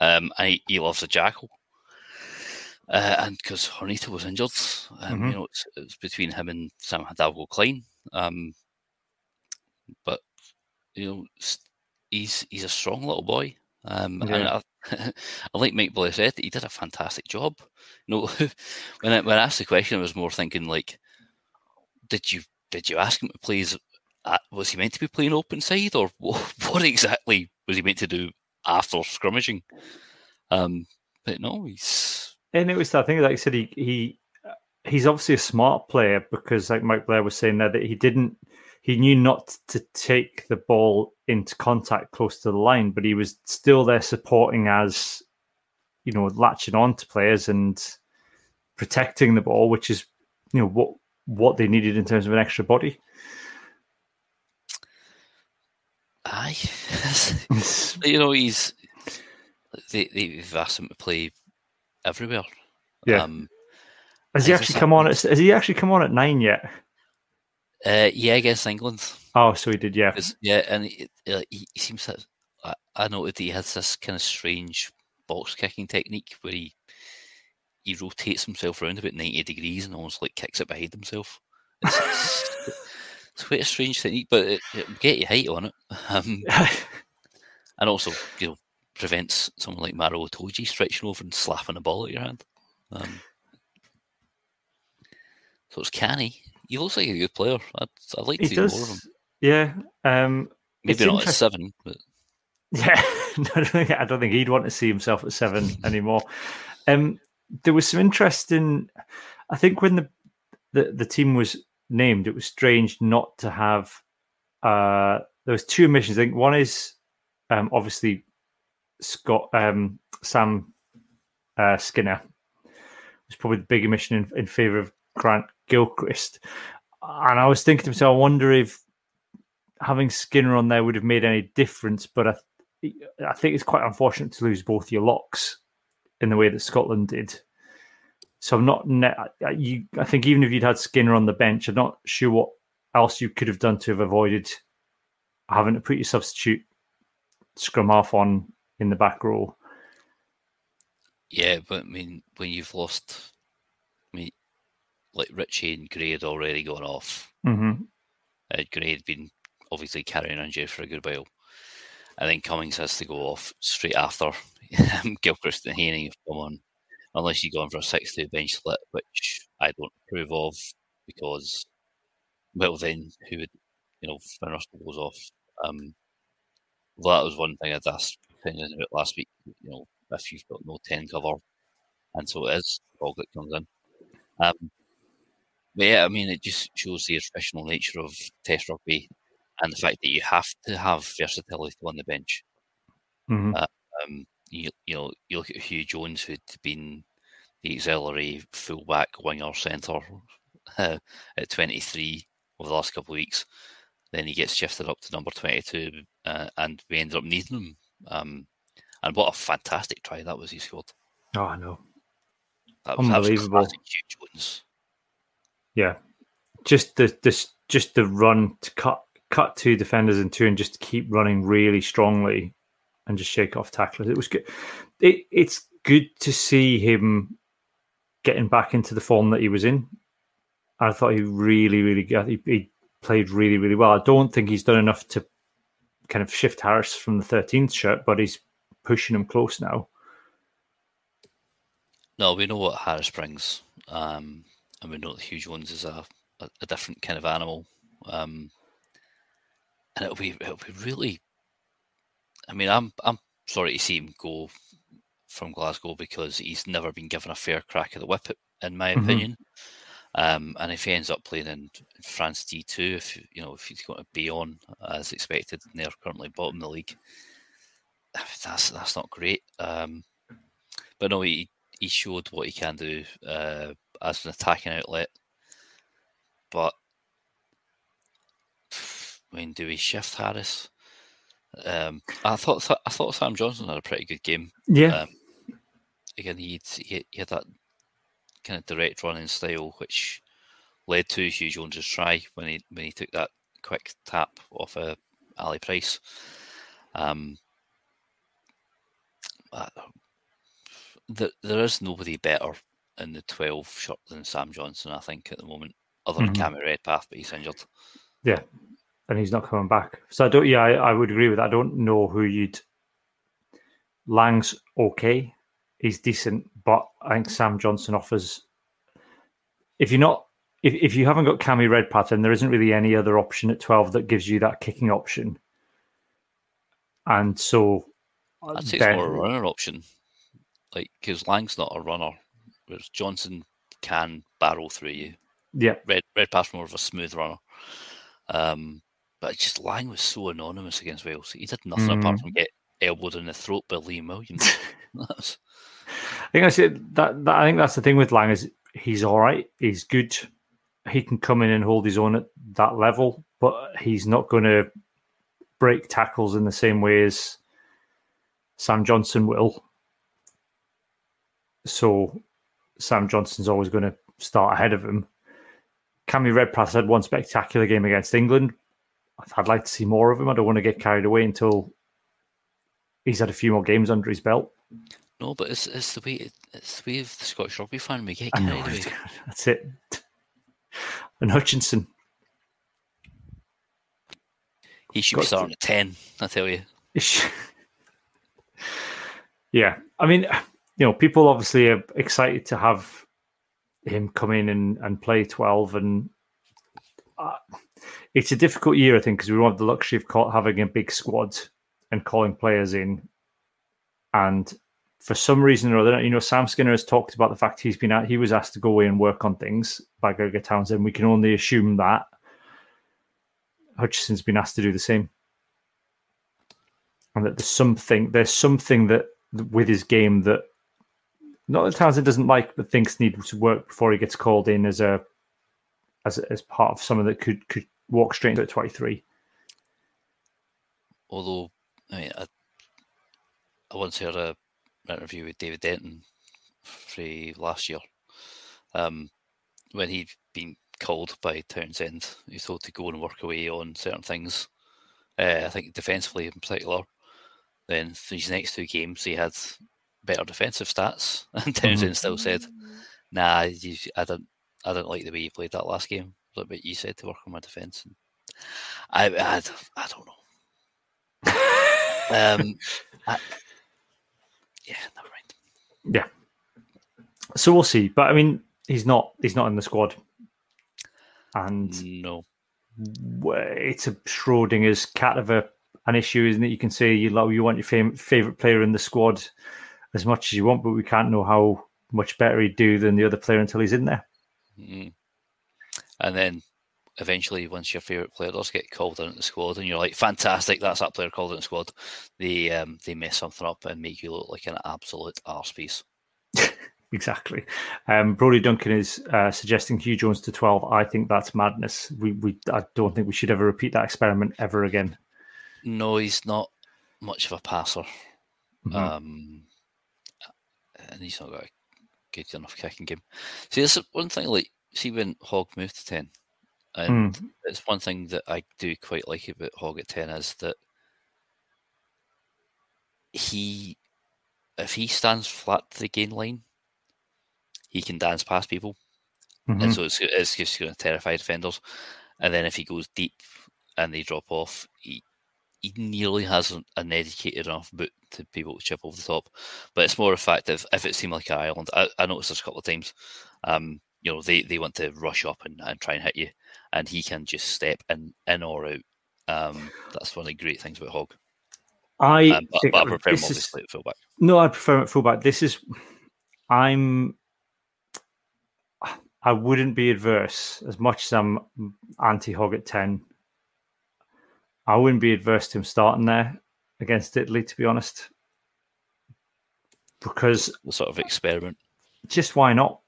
um, and he, he loves a jackal. Uh, and because Hornito was injured, um, Mhm. you know, it's, it's between him and Sam Hidalgo-Clyne. Um, but you know, he's he's a strong little boy. Um, and Yeah. I, [laughs] I like Mike Blair said, he did a fantastic job. You know, [laughs] when I, when I asked the question, I was more thinking like, did you did you ask him to play? As, uh, was he meant to be playing open side, or [laughs] what, what exactly was he meant to do after scrummaging? Um, but no, he's And it was that thing, like I said, he he he's obviously a smart player because, like Mike Blair was saying there, that he didn't he knew not to take the ball into contact close to the line, but he was still there supporting as you know latching on to players and protecting the ball, which is you know what what they needed in terms of an extra body. aye. [laughs] you know, he's they they've asked him to play everywhere. Yeah. Um, Has he actually come on? At, has he actually come on at nine yet? Uh, yeah, against England. Oh, so he did. yeah. yeah, and he, uh, he, he seems to. I, I noted that he has this kind of strange box kicking technique where he he rotates himself around about ninety degrees and almost like kicks it behind himself. It's, it's, quite a strange technique, but it, it get you height on it, [laughs] um, [laughs] and also you know prevents someone like Maro Itoje stretching over and slapping a ball at your hand. Um, so it's canny. He looks like a good player. I'd, I'd like he to see more of him. Yeah. Um, Maybe not at seven, but [laughs] Yeah, I don't think I don't think he'd want to see himself at seven anymore. Um, there was some interesting. I think when the, the the team was named, it was strange not to have. Uh, there was two omissions. I think one is um, obviously Scott um, Sam uh, Skinner was probably the big omission in, in favor of Grant Gilchrist, and I was thinking to myself, I wonder if having Skinner on there would have made any difference. But I, I think it's quite unfortunate to lose both your locks in the way that Scotland did. So I'm not. Ne- I- you, I think even if you'd had Skinner on the bench, I'm not sure what else you could have done to have avoided having to put your substitute scrum half on in the back row. yeah, but I mean, when you've lost, like Ritchie and Gray had already gone off. Mm-hmm. Uh, Gray had been obviously carrying on Jeff for a good while, and then Cummings has to go off straight after [laughs] Gilchrist and Haney have come on, unless you go in for a six-two bench split, which I don't approve of because, well, then who would, you know, when Russell goes off. Um, well, that was one thing I'd asked opinions about last week. You know, if you've got no ten cover, and so it is, Boglett comes in. Um, but yeah, I mean, it just shows the professional nature of Test rugby and the fact that you have to have versatility on the bench. Mm-hmm. Um, you, you know, you look at Huw Jones, who'd been the auxiliary fullback, winger, centre [laughs] uh, at 23 over the last couple of weeks. Then he gets shifted up to number 22, uh, and we ended up needing him. Um, and what a fantastic try that was he scored. Oh, I know. That was, that was Unbelievable. classic Huw Jones. Yeah, just the this just the run to cut cut two defenders in two and just keep running really strongly and just shake off tacklers. It was good. It, it's good to see him getting back into the form that he was in. I thought he really, really got. He, he played really, really well. I don't think he's done enough to kind of shift Harris from the 13th shirt, but he's pushing him close now. No, we know what Harris brings, um, and we know that Huw Jones is a, a, a different kind of animal. Um, and it'll be it'll be really. I mean, I'm I'm sorry to see him go from Glasgow because he's never been given a fair crack at the whip, in my Mhm. opinion. Um, and if he ends up playing in France D two, if you know if he's going to be on as expected, and they're currently bottom of the league, that's that's not great. Um, but no, he he showed what he can do uh, as an attacking outlet, but I mean, do we shift Harris? Um, I thought I thought Sam Johnson had a pretty good game. Yeah. Um, again, he he had that kind of direct running style, which led to Huw Jones's try when he when he took that quick tap off a uh, Ali Price. Um, uh, there, there is nobody better in the 12 shot than Sam Johnson, I think, at the moment, other than mm-hmm. Cammy Redpath, but he's injured. Yeah, and he's not coming back. So I don't, yeah, I, I would agree with that. I don't know who you'd. Lang's okay, he's decent, but I think Sam Johnson offers. If you're not, if, if you haven't got Cammy Redpath, then there isn't really any other option at 12 that gives you that kicking option. And so. I'd say then, it's more a runner option like because Lang's not a runner, whereas Johnson can barrel through you. Yeah, Red Redpath's more of a smooth runner. Um, but just Lang was so anonymous against Wales. He did nothing mm. apart from get elbowed in the throat by Liam Williams. [laughs] I think I said that, that. I think that's the thing with Lang is he's all right. He's good. He can come in and hold his own at that level, but he's not going to break tackles in the same way as Sam Johnson will. So Sam Johnson's always going to start ahead of him. Cammy Redpath had one spectacular game against England. I'd like to see more of him. I don't want to get carried away until he's had a few more games under his belt. No, but it's, it's the way it's the way of the Scottish rugby fan. We get carried [laughs] away. That's it. And Hutchinson, he should be starting at ten. I tell you. [laughs] yeah, I mean, you know, people obviously are excited to have him come in and, and play 12. And uh, it's a difficult year, I think, because we want the luxury of having a big squad and calling players in. And for some reason or other, you know, Sam Skinner has talked about the fact he's been at, he was asked to go away and work on things by Gregor Townsend. We can only assume that Hutchinson's been asked to do the same. And that there's something, there's something that with his game that not that Townsend doesn't like, but thinks need to work before he gets called in as a as as part of someone that could could walk straight into twenty three. Although, I mean, I, I once heard a interview with David Denton for last year, um, when he'd been called by Townsend, he told to go and work away on certain things. Uh, I think defensively in particular. Then these next two games, he had better defensive stats. [laughs] And Townsend mm-hmm. still said, "Nah, you, I don't, I don't like the way you played that last game. Like what you said to work on my defense." And I, I, I don't know. um, I, yeah, never mind. Yeah. So we'll see, but I mean, he's not, he's not in the squad, and no, it's a Schrodinger's cat of a an issue, isn't it? You can say you love, you want your fam- favorite player in the squad as much as you want, but we can't know how much better he'd do than the other player until he's in there. Mm. And then eventually, once your favourite player does get called into the squad, and you're like, "Fantastic, that's that player called in the squad," they um, they mess something up and make you look like an absolute arse piece. [laughs] exactly. Um, Brody Duncan is uh, suggesting Huw Jones to twelve. I think that's madness. We we I don't think we should ever repeat that experiment ever again. No, he's not much of a passer. Mm-hmm. Um, and he's not got a good enough kicking game. See, this is one thing. Like, see when Hogg moved to ten, and mm. it's one thing that I do quite like about Hogg at ten is that he, if he stands flat to the gain line, he can dance past people, mm-hmm. and so it's, it's just going to terrify defenders. And then if he goes deep and they drop off, he he nearly has an, educated enough boot to be able to chip over the top. But it's more effective if it seemed like an island. I, I noticed this a couple of times. Um, you know, they, they want to rush up and, and try and hit you, and he can just step in in or out. Um, that's one of the great things about Hogg. I um, but, but I prefer him obviously is, at fullback. No, I prefer him at fullback. This is I'm I wouldn't be adverse as much as I'm anti Hogg at ten. I wouldn't be adverse to him starting there against Italy, to be honest, because the sort of experiment. just why not?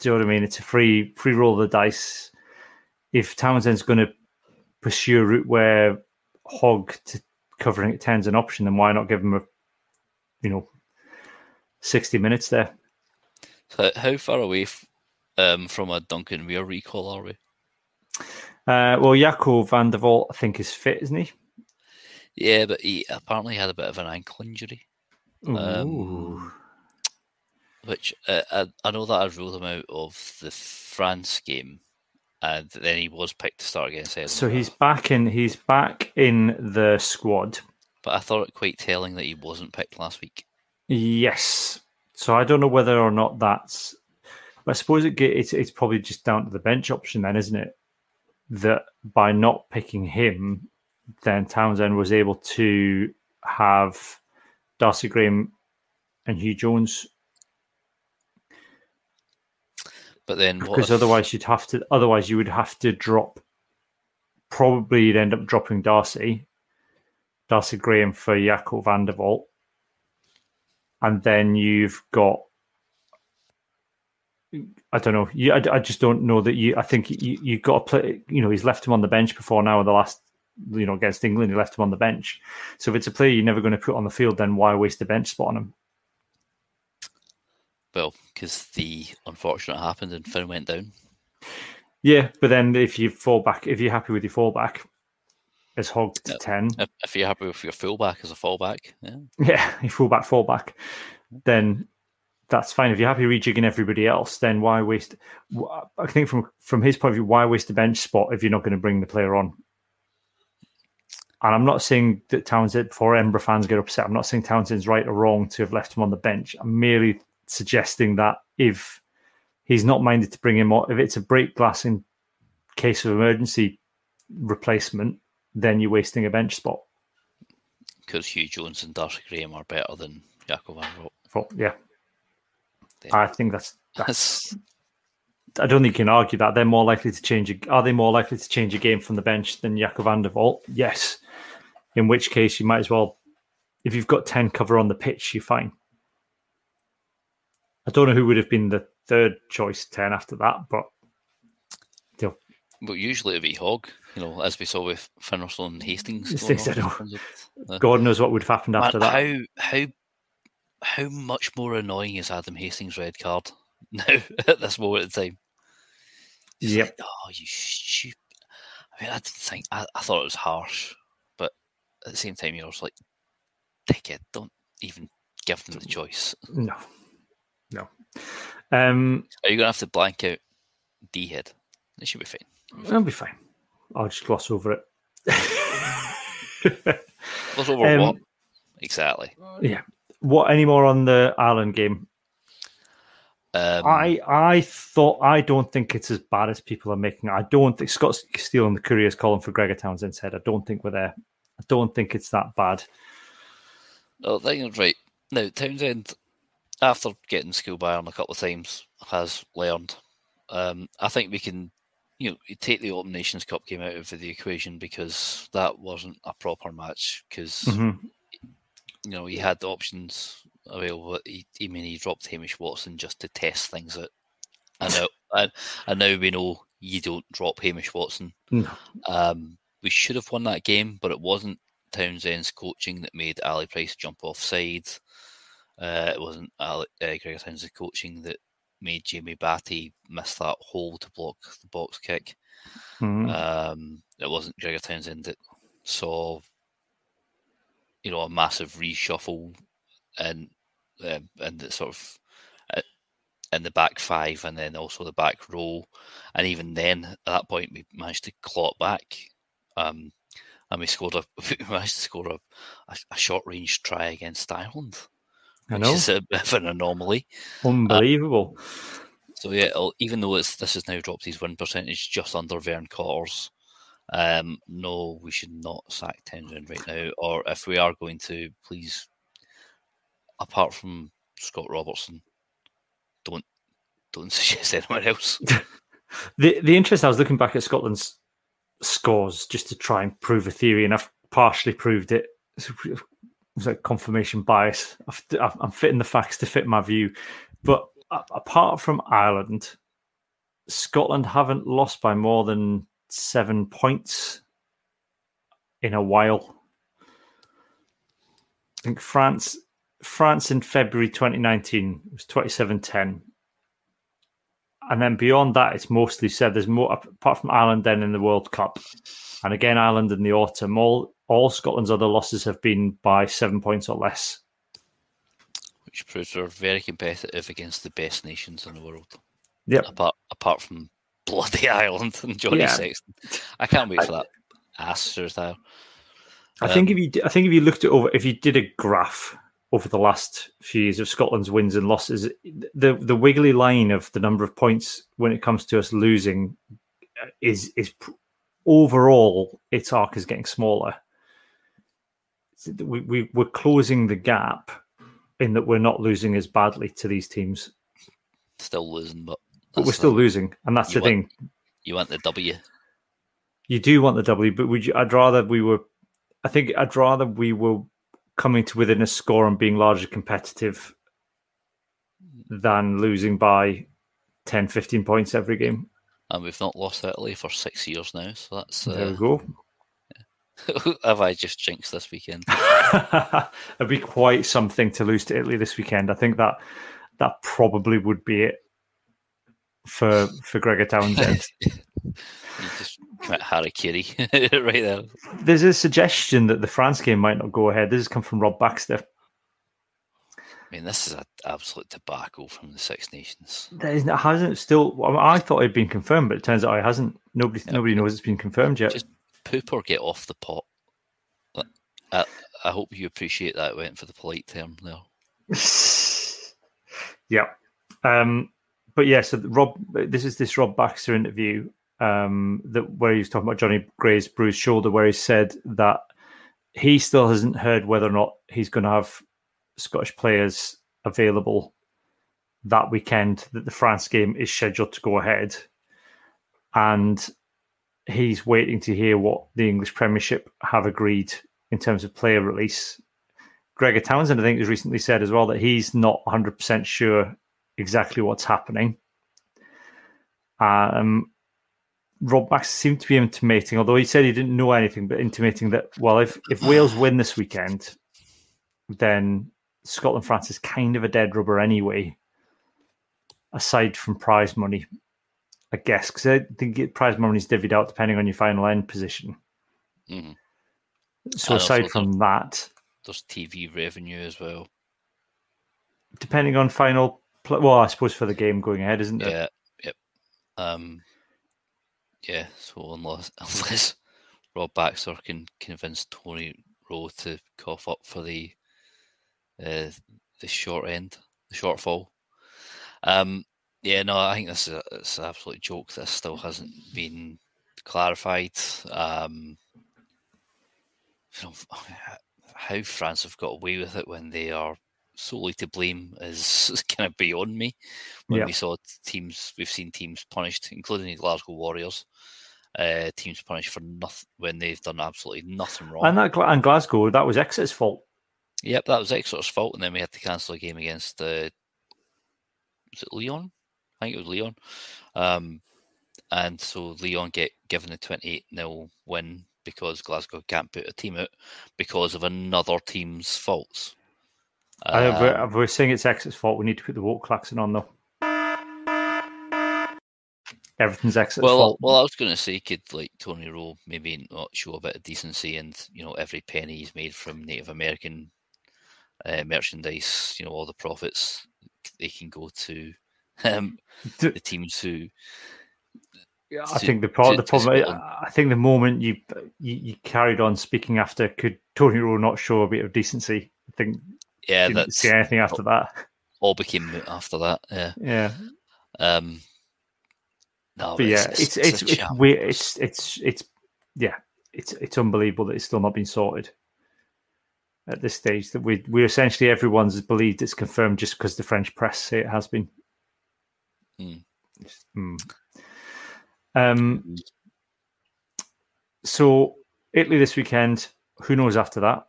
Do you know what I mean? It's a free free roll of the dice. If Townsend's going to pursue a route where Hogg to covering at ten's an option, then why not give him a you know sixty minutes there? So how far away f- um, from a Duncan Weir recall are we? Uh, well, Jaco van der Walt, I think, is fit, isn't he? Yeah, but he apparently had a bit of an ankle injury. Um, which uh, I, I know that I ruled him out of the France game, and then he was picked to start against Edinburgh. so he's back in. He's back in the squad. But I thought it quite telling that he wasn't picked last week. Yes. So I don't know whether or not that's. I suppose it it's it's probably just down to the bench option then, isn't it? That by not picking him, then Townsend was able to have Darcy Graham and Huw Jones. But then because if- otherwise you'd have to otherwise you would have to drop probably you'd end up dropping Darcy Darcy Graham for Jaco van der Walt. And then you've got I don't know you, I, I just don't know that you I think you, you've got to play you know he's left him on the bench before now in the last you know against England he left him on the bench so if it's a player you're never going to put on the field then why waste a bench spot on him well, because the unfortunate happened and Finn went down. yeah but then if you fall back if you're happy with your fallback as Hogg to Yep. 10 If, you're happy with your fullback as a fallback, yeah. [laughs] Yeah, you fullback, fallback, then that's fine. If you're happy rejigging everybody else, then why waste? I think from from his point of view, why waste a bench spot if you're not going to bring the player on? And I'm not saying that Townsend, before Embra fans get upset, I'm not saying Townsend's right or wrong to have left him on the bench. I'm merely suggesting that if he's not minded to bring him on, if it's a break glass in case of emergency replacement, then you're wasting a bench spot. Because Huw Jones and Darcy Graham are better than Jaco van. For, yeah, I think that's [laughs] that's I don't think you can argue that they're more likely to change. A, are they more likely to change a game from the bench than Jaco van der Walt? Yes. In which case, you might as well, if you've got ten cover on the pitch, you're fine. I don't know who would have been the third choice ten after that, but still, But usually it'd be Hogg, you know, as we saw with Finn Russell and Hastings. Yes, going yes, I off in know. terms of- God knows what would have happened man, after that. How how how much more annoying is Adam Hastings' red card [laughs] now at this moment in time? It's Yep. like, oh, you stupid. I mean, I didn't think I, I thought it was harsh, but at the same time, you're just like, dickhead, don't even give them the choice. [laughs] No, no. Um, Are you gonna have to blank out D head? It should be fine. that'll be fine. I'll just gloss over it. What's over [laughs] Um, what? Exactly. yeah. What any more on the Ireland game? Um, I I thought I don't think it's as bad as people are making. I don't think Scott Steele and the Courier's calling for Gregor Townsend said. I don't think we're there. I don't think it's that bad. No, I think right. Now, Townsend, after getting school by on a couple of times, has learned. Um, I think we can, you know, take the Autumn Nations Cup game out of the equation because that wasn't a proper match. Because Mhm. You know he had the options available. but He, I mean, he dropped Hamish Watson just to test things out. I know, [laughs] and, and now we know you don't drop Hamish Watson. No. Um, we should have won that game, but it wasn't Townsend's coaching that made Ali Price jump offside. Uh, it wasn't Ali, uh, Gregor Townsend's coaching that made Jamie Bhatti miss that hole to block the box kick. Mhm. Um, it wasn't Gregor Townsend that saw, you know, a massive reshuffle and uh, and the sort of uh, in the back five and then also the back row, and even then at that point we managed to claw back, um, and we scored a [laughs] we managed to score a, a, a short range try against Ireland, I which know. is a [laughs] bit of an anomaly. Unbelievable. So yeah, even though it's this has now dropped his win percentage just under Vern Cotters, um, no, we should not sack Townsend right now. Or if we are going to, please, apart from Scott Robertson, don't don't [laughs] suggest anyone else. [laughs] the the interest I was looking back at Scotland's scores just to try and prove a theory, and I've partially proved it. It was like confirmation bias. I've- I'm fitting the facts to fit my view, but apart from Ireland, Scotland haven't lost by more than seven points in a while. I think France France in February 2019 was 27-10. And then beyond that, it's mostly said there's more apart from Ireland then in the World Cup. And again, Ireland in the autumn. All all Scotland's other losses have been by seven points or less. Which proves we're very competitive against the best nations in the world. Yep. Apart apart from bloody [laughs] Ireland and Johnny Yeah. Sexton. I can't wait for that ass style. I think if you I think if you looked at over if you did a graph over the last few years of Scotland's wins and losses, the the wiggly line of the number of points when it comes to us losing uh, is is overall its arc is getting smaller. We, we we're closing the gap in that we're not losing as badly to these teams, Still losing, but but we're still the- losing, and that's the want- thing. you want the W. You do want the W, but would you? I'd rather we were. I think I'd rather we were coming to within a score and being largely competitive than losing by 10, 15 points every game. And we've not lost Italy for six years now, so that's there we uh, go. [laughs] have I just jinxed this weekend? [laughs] It'd be quite something to lose to Italy this weekend. I think that that probably would be it for for Gregor Townsend. [laughs] Just commit [laughs] right there. There's a suggestion that the France game might not go ahead. This has come from Rob Baxter. I mean, this is an absolute debacle from the Six Nations. There is, it hasn't still. well, I thought it'd been confirmed, but it turns out it hasn't. Nobody, Yeah. nobody knows it's been confirmed yet. Just poop or get off the pot. I, I hope you appreciate that. I went for the polite term there. [laughs] yeah. Um, but yeah, so Rob, this is this Rob Baxter interview um, that where he was talking about Jonny Gray's bruised shoulder, where he said that he still hasn't heard whether or not he's going to have Scottish players available that weekend. That the France game is scheduled to go ahead, and he's waiting to hear what the English Premiership have agreed in terms of player release. Gregor Townsend, I think, has recently said as well that he's not 100% sure exactly what's happening. Um, Rob Baxter seemed to be intimating, although he said he didn't know anything, but intimating that, well, if, if Wales win this weekend, then Scotland France is kind of a dead rubber anyway, aside from prize money, I guess, because I think prize money is divvied out depending on your final end position. Mhm. So And aside from that, There's TV revenue as well. depending on final, pl- well, I suppose for the game going ahead, isn't it? Yeah, yep. Um, yeah. So unless [laughs] unless Rob Baxter can convince Tony Rowe to cough up for the uh, the short end, the shortfall. Um, yeah, no, I think this is a, it's an absolute joke. This still hasn't been clarified. Um, [sighs] how France have got away with it when they are solely to blame is [laughs] kind of beyond me. When Yeah. we saw teams, we've seen teams punished, including the Glasgow Warriors, uh, teams punished for nothing when they've done absolutely nothing wrong. And that and Glasgow, that was Exeter's fault. Yep, that was Exeter's fault, and then we had to cancel a game against uh, was it Lyon? I think it was Lyon. Um, and so Lyon get given the twenty-eight 0 win because Glasgow can't put a team out because of another team's faults. I, we're, Um, we're saying it's Exit's fault. We need to put the walk klaxon on, though. Everything's Exeter's well, fault. well, I was going to say, could like Tony Rowe maybe not show a bit of decency, and you know, every penny he's made from Native American uh, merchandise, you know, all the profits they can go to [laughs] um, D- the teams who Yeah, I to- think the, pro- to- the problem. Scotland. I think the moment you, you you carried on speaking after, could Tony Rowe not show a bit of decency? I think yeah, didn't that's see anything after that. all became after that. Yeah. Yeah, Um, no, but yeah, it's it's it's shambles. weird. It's it's it's yeah, it's it's unbelievable that it's still not been sorted at this stage. That we we essentially everyone's believed it's confirmed just because the French press say it has been. Mm. Mm. Um. So Italy this weekend. Who knows after that?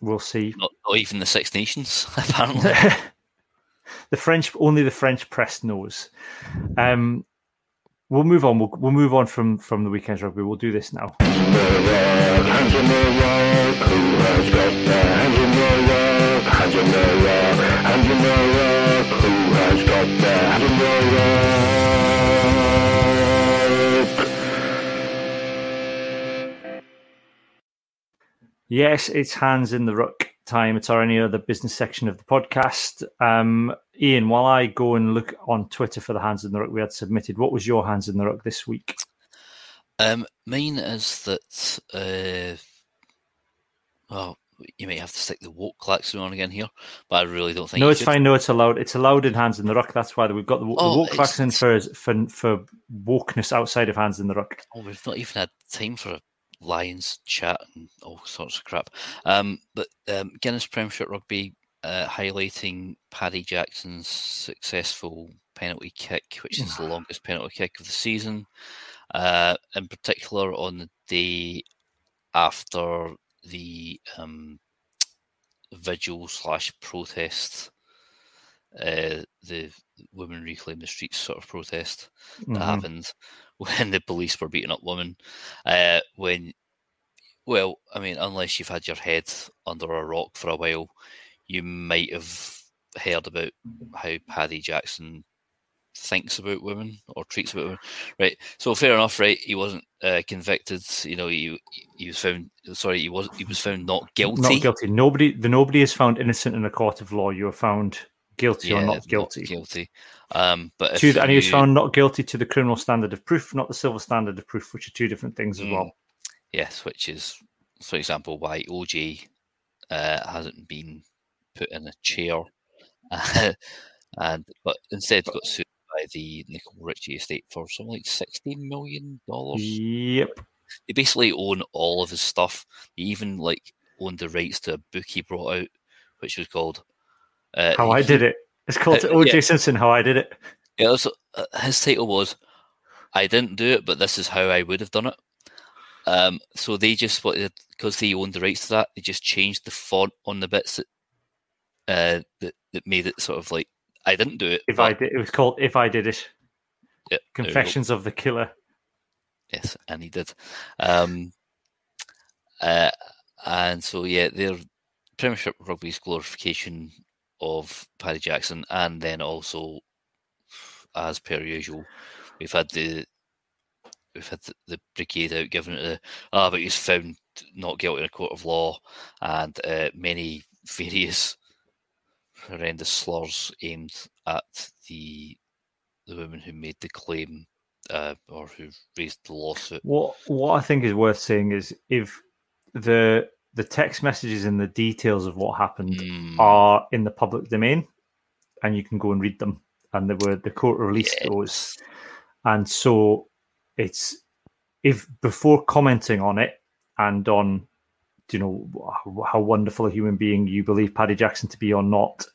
We'll see. not, not even the Six Nations [laughs] apparently. [laughs] the French only the French press knows. Um, we'll move on. We'll, we'll move on from from the weekend's rugby. We'll do this now. Yes, it's hands in the ruck time. It's our any other business section of the podcast. Um, Iain, while I go and look on Twitter for the hands in the ruck we had submitted, what was your hands in the ruck this week? Um, mine is that. Uh, well, you may have to stick the walk klaxon on again here, but I really don't think. No, it's fine. No, it's allowed. It's allowed in hands in the ruck. That's why we've got the, Oh, the it's- klaxon for for for wokeness outside of hands in the ruck. Oh, we've not even had time for a Lions chat and all sorts of crap. Um, but um, Guinness Premiership Rugby uh, highlighting Paddy Jackson's successful penalty kick, which is the longest penalty kick of the season. Uh, in particular, on the day after the um, vigil slash protest, uh, the women reclaim the streets sort of protest that Mhm. happened when the police were beating up women. Uh, when, well, I mean, unless you've had your head under a rock for a while, you might have heard about how Paddy Jackson thinks about women or treats about women, right? So fair enough, right? He wasn't uh, convicted. You know, he he was found. Sorry, he was he was found not guilty. Not guilty. Nobody. The nobody is found innocent in a court of law. You are found guilty or not guilty. guilty. Um, but To and he was found not guilty to the criminal standard of proof, not the civil standard of proof, which are two different things as Mm. well. Yes, which is, for example, why OJ uh, hasn't been put in a chair, [laughs] and but instead got sued by the Nicole Richie estate for something like sixty million dollars. Yep. They basically own all of his stuff. They even like owned the rights to a book he brought out, which was called uh, How I did it. It's called Uh, O.J. yeah. Simpson. How I did it. Yeah, that's, uh, his title was "I didn't do it, but this is how I would have done it." Um, so they just wanted because they owned the rights to that, they just changed the font on the bits that uh, that that made it sort of like I didn't do it. If I did, it was called If I Did It. Yeah, there we go. Confessions of the Killer. Yes, and he did. Um, uh, and so yeah, their Premiership Rugby's glorification of Paddy Jackson, and then also, as per usual, we've had the we've had the, the brigade out giving it the ah, but he's found not guilty in a court of law, and uh, many [laughs] various horrendous slurs aimed at the the women who made the claim uh, or who raised the lawsuit. What what I think is worth saying is if the the text messages and the details of what happened Mm, are in the public domain, and you can go and read them. And they were the court released those, and so it's if before commenting on it and on you know how- how wonderful a human being you believe Paddy Jackson to be or not,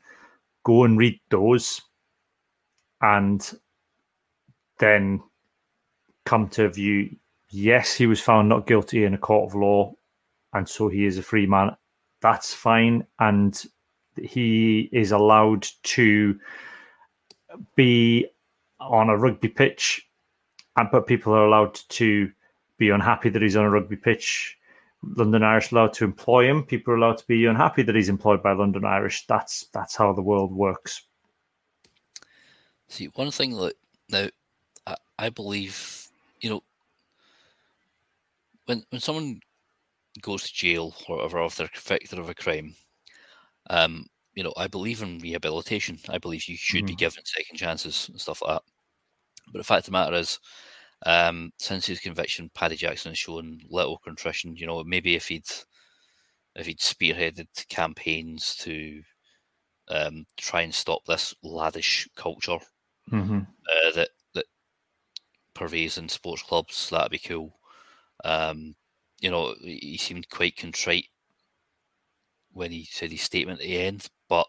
go and read those, and then come to view. Yes, he was found not guilty in a court of law, and so he is a free man. That's fine, and he is allowed to be on a rugby pitch, and but people are allowed to be unhappy that he's on a rugby pitch. London Irish allowed to employ him. People are allowed to be unhappy that he's employed by London Irish. That's that's how the world works. See, one thing that now I, I believe, you know, when when someone goes to jail or whatever if they're convicted of a crime, um, you know, I believe in rehabilitation. I believe you should be Mhm. given second chances and stuff like that. But the fact of the matter is, um, since his conviction, Paddy Jackson has shown little contrition. You know, maybe if he'd if he'd spearheaded campaigns to um, try and stop this laddish culture Mm-hmm. uh, that that pervades in sports clubs, that'd be cool. Um, you know, he seemed quite contrite when he said his statement at the end, but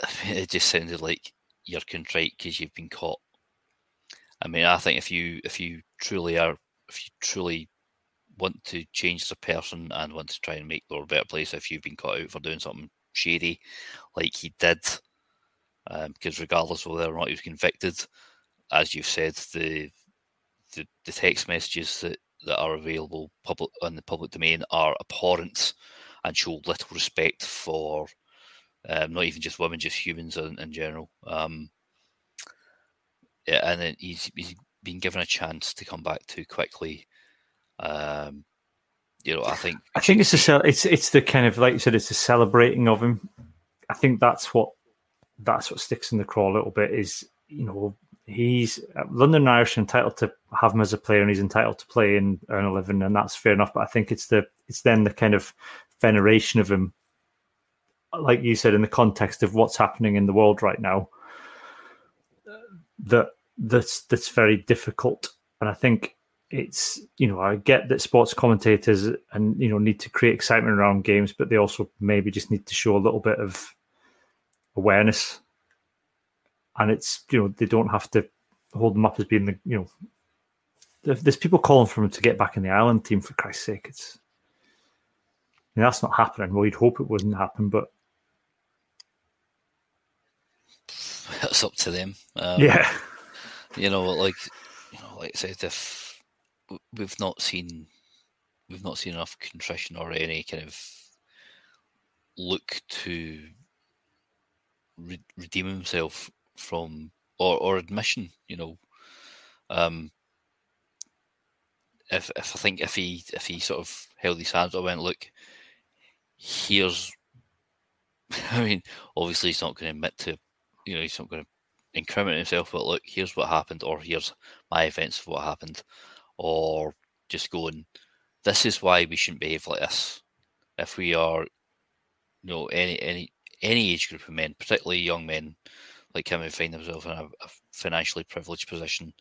[laughs] it just sounded like you're contrite because you've been caught. I mean, I think if you if you truly are, if you truly want to change a person and want to try and make the world a better place, if you've been caught out for doing something shady, like he did, um, because regardless of whether or not he was convicted, as you've said, the the, the text messages that, that are available public on the public domain are abhorrent and show little respect for um, not even just women, just humans in, in general. Um, yeah, and then he's he's been given a chance to come back too quickly. Um, you know, I think I think it's a it's it's the kind of like you said, it's the celebrating of him. I think that's what that's what sticks in the craw a little bit. Is you know he's London Irish entitled to have him as a player, and he's entitled to play and earn a living, and that's fair enough. But I think it's the it's then the kind of veneration of him, like you said, in the context of what's happening in the world right now. That that's that's very difficult, and I think it's you know I get that sports commentators and you know need to create excitement around games, but they also maybe just need to show a little bit of awareness and it's you know they don't have to hold them up as being the you know there's people calling for him to get back in the Ireland team for Christ's sake. It's I mean, that's not happening. Well, you'd hope it wouldn't happen, but it's up to them. Um, yeah, you know, like you know, like I said, if we've not seen we've not seen enough contrition or any kind of look to re- redeem himself from or, or admission, you know. Um, if if I think if he if he sort of held his hands, I went, look, here's. [laughs] I mean, obviously he's not going to admit to, you know, he's not going to incriminate himself. But look, here's what happened, or here's my events of what happened, or just going, this is why we shouldn't behave like this. If we are, you know, any any any age group of men, particularly young men, like him who find themselves in a, a financially privileged position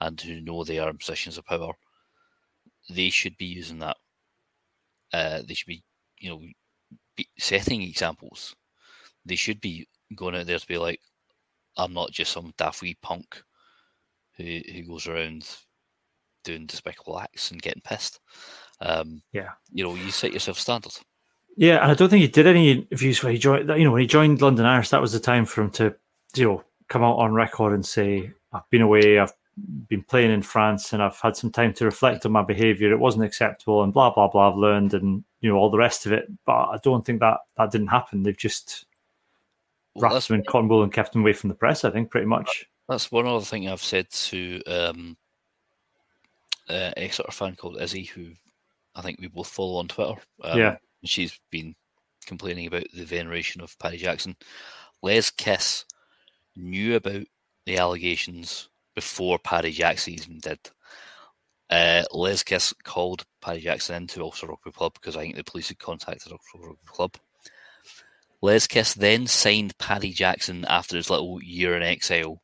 and who know they are in positions of power, they should be using that. Uh, they should be, you know, be setting examples. They should be going out there to be like, I'm not just some daft wee punk who who goes around doing despicable acts and getting pissed. Um, yeah, you know, you set yourself standard. Yeah, and I don't think he did any interviews where he joined. You know, when he joined London Irish, that was the time for him to you know, come out on record and say, I've been away, I've been playing in France and I've had some time to reflect on my behaviour. It wasn't acceptable and blah, blah, blah. I've learned and, you know, all the rest of it. But I don't think that that didn't happen. They've just well, wrapped him in cotton wool and kept him away from the press, I think, pretty much. That's one other thing I've said to um, uh, a sort of fan called Izzy, who I think we both follow on Twitter. Um, yeah. She's been complaining about the veneration of Paddy Jackson. Les Kiss knew about the allegations before Paddy Jackson even did. Uh, Les Kiss called Paddy Jackson into Ulster Rugby Club because I think the police had contacted Ulster Rugby Club. Les Kiss then signed Paddy Jackson after his little year in exile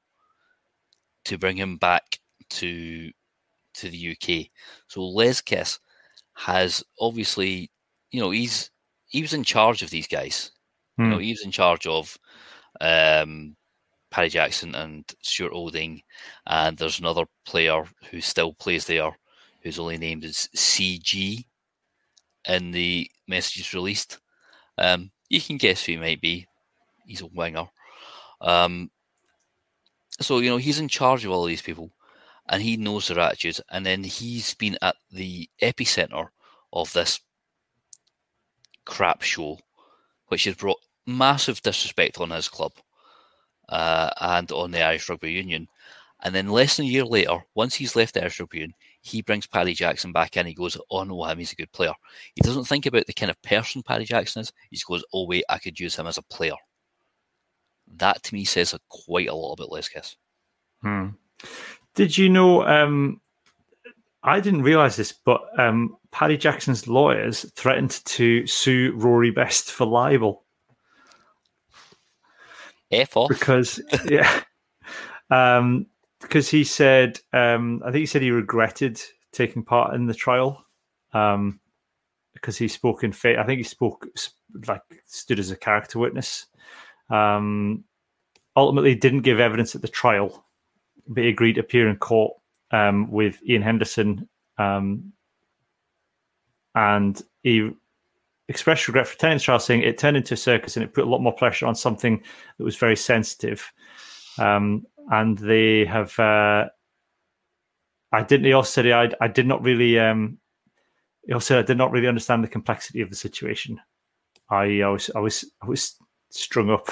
to bring him back to to the UK. So Les Kiss has obviously, you know, he's he was in charge of these guys. Hmm. You know, hmm. he was in charge of um, Paddy Jackson and Stuart Olding, and there's another player who still plays there, who's only named as CG in the messages released. Um, you can guess who he might be. He's a winger. Um, so you know he's in charge of all these people, and he knows their attitudes. And then he's been at the epicenter of this crap show, which has brought massive disrespect on his club uh, and on the Irish Rugby Union. And then less than a year later, once he's left the Irish Rugby Union, he brings Paddy Jackson back in. He goes, "Oh no, him, he's a good player." He doesn't think about the kind of person Paddy Jackson is. He just goes, "Oh wait, I could use him as a player." That to me says a, quite a lot about Les Kiss. Hmm. Did you know? Um, I didn't realize this, but um, Paddy Jackson's lawyers threatened to sue Rory Best for libel. Because yeah, um, because he said um, I think he said he regretted taking part in the trial um, because he spoke in faith. I think he spoke like stood as a character witness. Um, ultimately, didn't give evidence at the trial, but he agreed to appear in court um, with Iain Henderson, um, and he expressed regret for the trial, saying it turned into a circus and it put a lot more pressure on something that was very sensitive. Um, and they have. Uh, I didn't. He also said I, I did not really. Um, he also I did not really understand the complexity of the situation. I, I was I was I was strung up.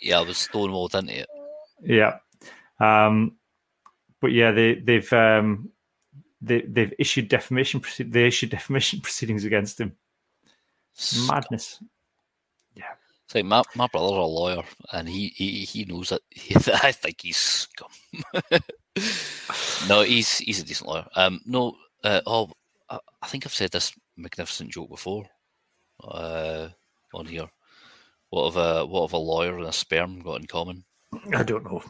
Yeah, I was stonewalled into it. Yeah, um, but yeah, they they've um, they they've issued defamation. They issued defamation [laughs] proceedings against him. Madness. Yeah. So my my brother's a lawyer, and he he, he knows that. [laughs] I think he's scum. [laughs] no, he's he's a decent lawyer. Um, no, uh, oh, I, I think I've said this magnificent joke before. Uh, on here, what have a what have a lawyer and a sperm got in common? I don't know.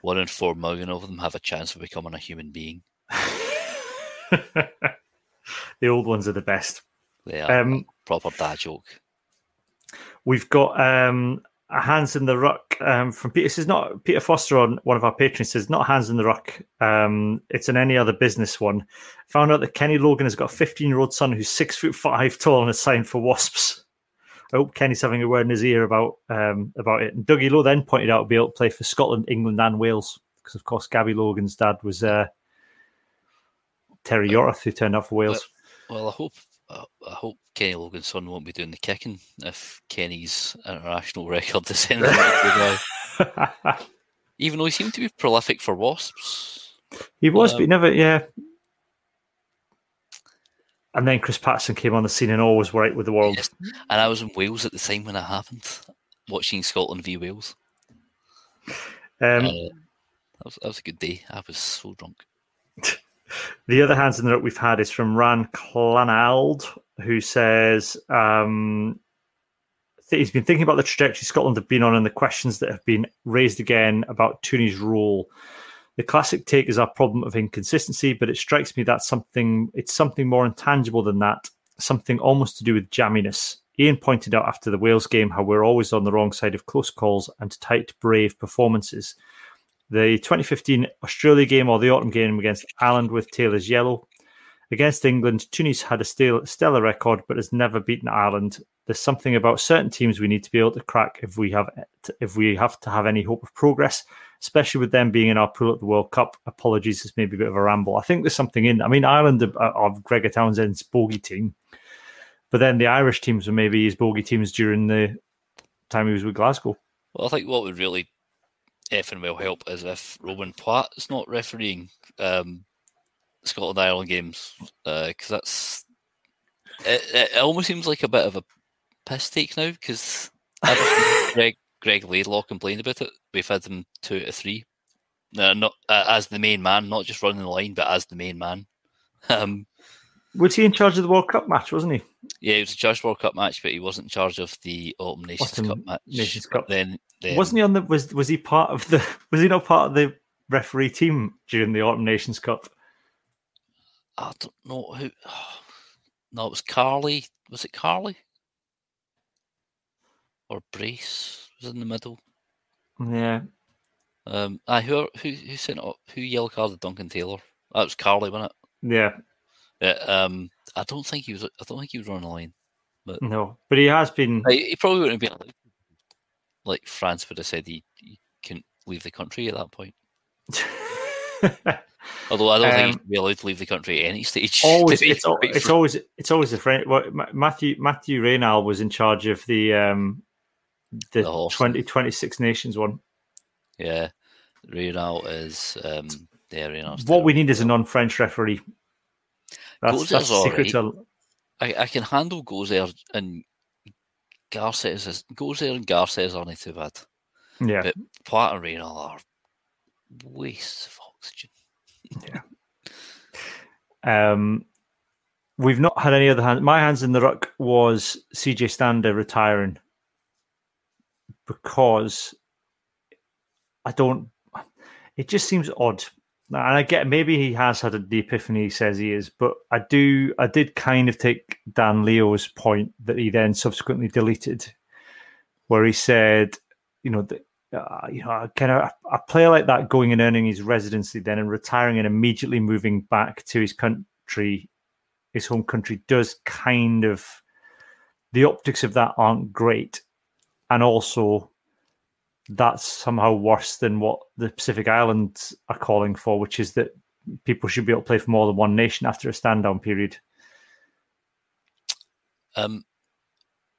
One in four million of them have a chance of becoming a human being. [laughs] the old ones are the best. Are um, proper dad joke. We've got um, a hands in the ruck um, from Peter. This is not Peter Foster on one of our patrons says not hands in the ruck. Um, it's an any other business one. Found out that Kenny Logan has got a 15 year old son who's six foot five tall and is signed for Wasps. I hope Kenny's having a word in his ear about um, about it. And Dougie Lowe then pointed out be able to play for Scotland, England, and Wales because, of course, Gabby Logan's dad was uh, Terry Yorath, who turned up for Wales. Well, well I hope I hope Kenny Logan's son won't be doing the kicking if Kenny's international [laughs] record descends. Even though he seemed to be prolific for Wasps. He was, um, but he um, never, yeah. And then Chris Paterson came on the scene and always right with the world. Yes. And I was in Wales at the time when it happened, watching Scotland v Wales. Um, uh, that, was, that was a good day. I was so drunk. [laughs] The other hands in the rope we've had is from Ran Clanald, who says um, he's been thinking about the trajectory Scotland have been on and the questions that have been raised again about Tooney's role. The classic take is our problem of inconsistency, but it strikes me that something it's something more intangible than that, something almost to do with jamminess. Iain pointed out after the Wales game how we're always on the wrong side of close calls and tight, brave performances. The 2015 Australia game or the autumn game against Ireland with Taylor's yellow. Against England, Tunis had a stellar record but has never beaten Ireland. There's something about certain teams we need to be able to crack if we have if we have to have any hope of progress, especially with them being in our pool at the World Cup. Apologies, this may be a bit of a ramble. I think there's something in. I mean, Ireland of Gregor Townsend's bogey team, but then the Irish teams were maybe his bogey teams during the time he was with Glasgow. Well, I think what would really effing will help is if Romain Poite is not refereeing um, Scotland Ireland games because uh, that's it, it, almost seems like a bit of a piss take now because [laughs] Greig Greig Laidlaw complained about it. We've had them two out of three, uh, not uh, as the main man, not just running the line, but as the main man. [laughs] Um, was he in charge of the World Cup match? Wasn't he? Yeah, he was in charge of the World Cup match, but he wasn't in charge of the Autumn Nations Autumn Cup match. Nations Cup. Then, then, wasn't he on the? Was was he part of the? [laughs] Was he not part of the referee team during the Autumn Nations Cup? I don't know who. [sighs] No, it was Carley. Was it Carley or Brace? Was in the middle. Yeah. Um, I who who who sent up who yellow carded Duncan Taylor? That was Carley, wasn't it? Yeah. Um, I don't think he was. I don't think he was running a line. But no, but he has been. He probably wouldn't have been like France would have said he, he can leave the country at that point. [laughs] Although I don't um, think he'd be allowed to leave the country at any stage. [laughs] Always, it's, it's always it's always a friend. Well, Matthew Matthew Raynal was in charge of the um the, the 20, 26 nations one. Yeah, Raynal is um yeah Raynal. What we need is a non-French referee. That's, that's secret to... I, I can handle Gauzère and Garces is Gauzère and Garces aren't too bad. Yeah. But Poite and Raynal are wastes of oxygen. yeah. Um we've not had any other hands. My hands in the ruck was CJ Stander retiring because I don't. It just seems odd and I get maybe he has had a epiphany. He says he is, but I do. I did kind of take Dan Leo's point that he then subsequently deleted, where he said, you know, that uh, you know, kind of a player like that going and earning his residency then and retiring and immediately moving back to his country, his home country, does kind of the optics of that aren't great, and also that's somehow worse than what the Pacific Islands are calling for, which is that people should be able to play for more than one nation after a stand down period. Um,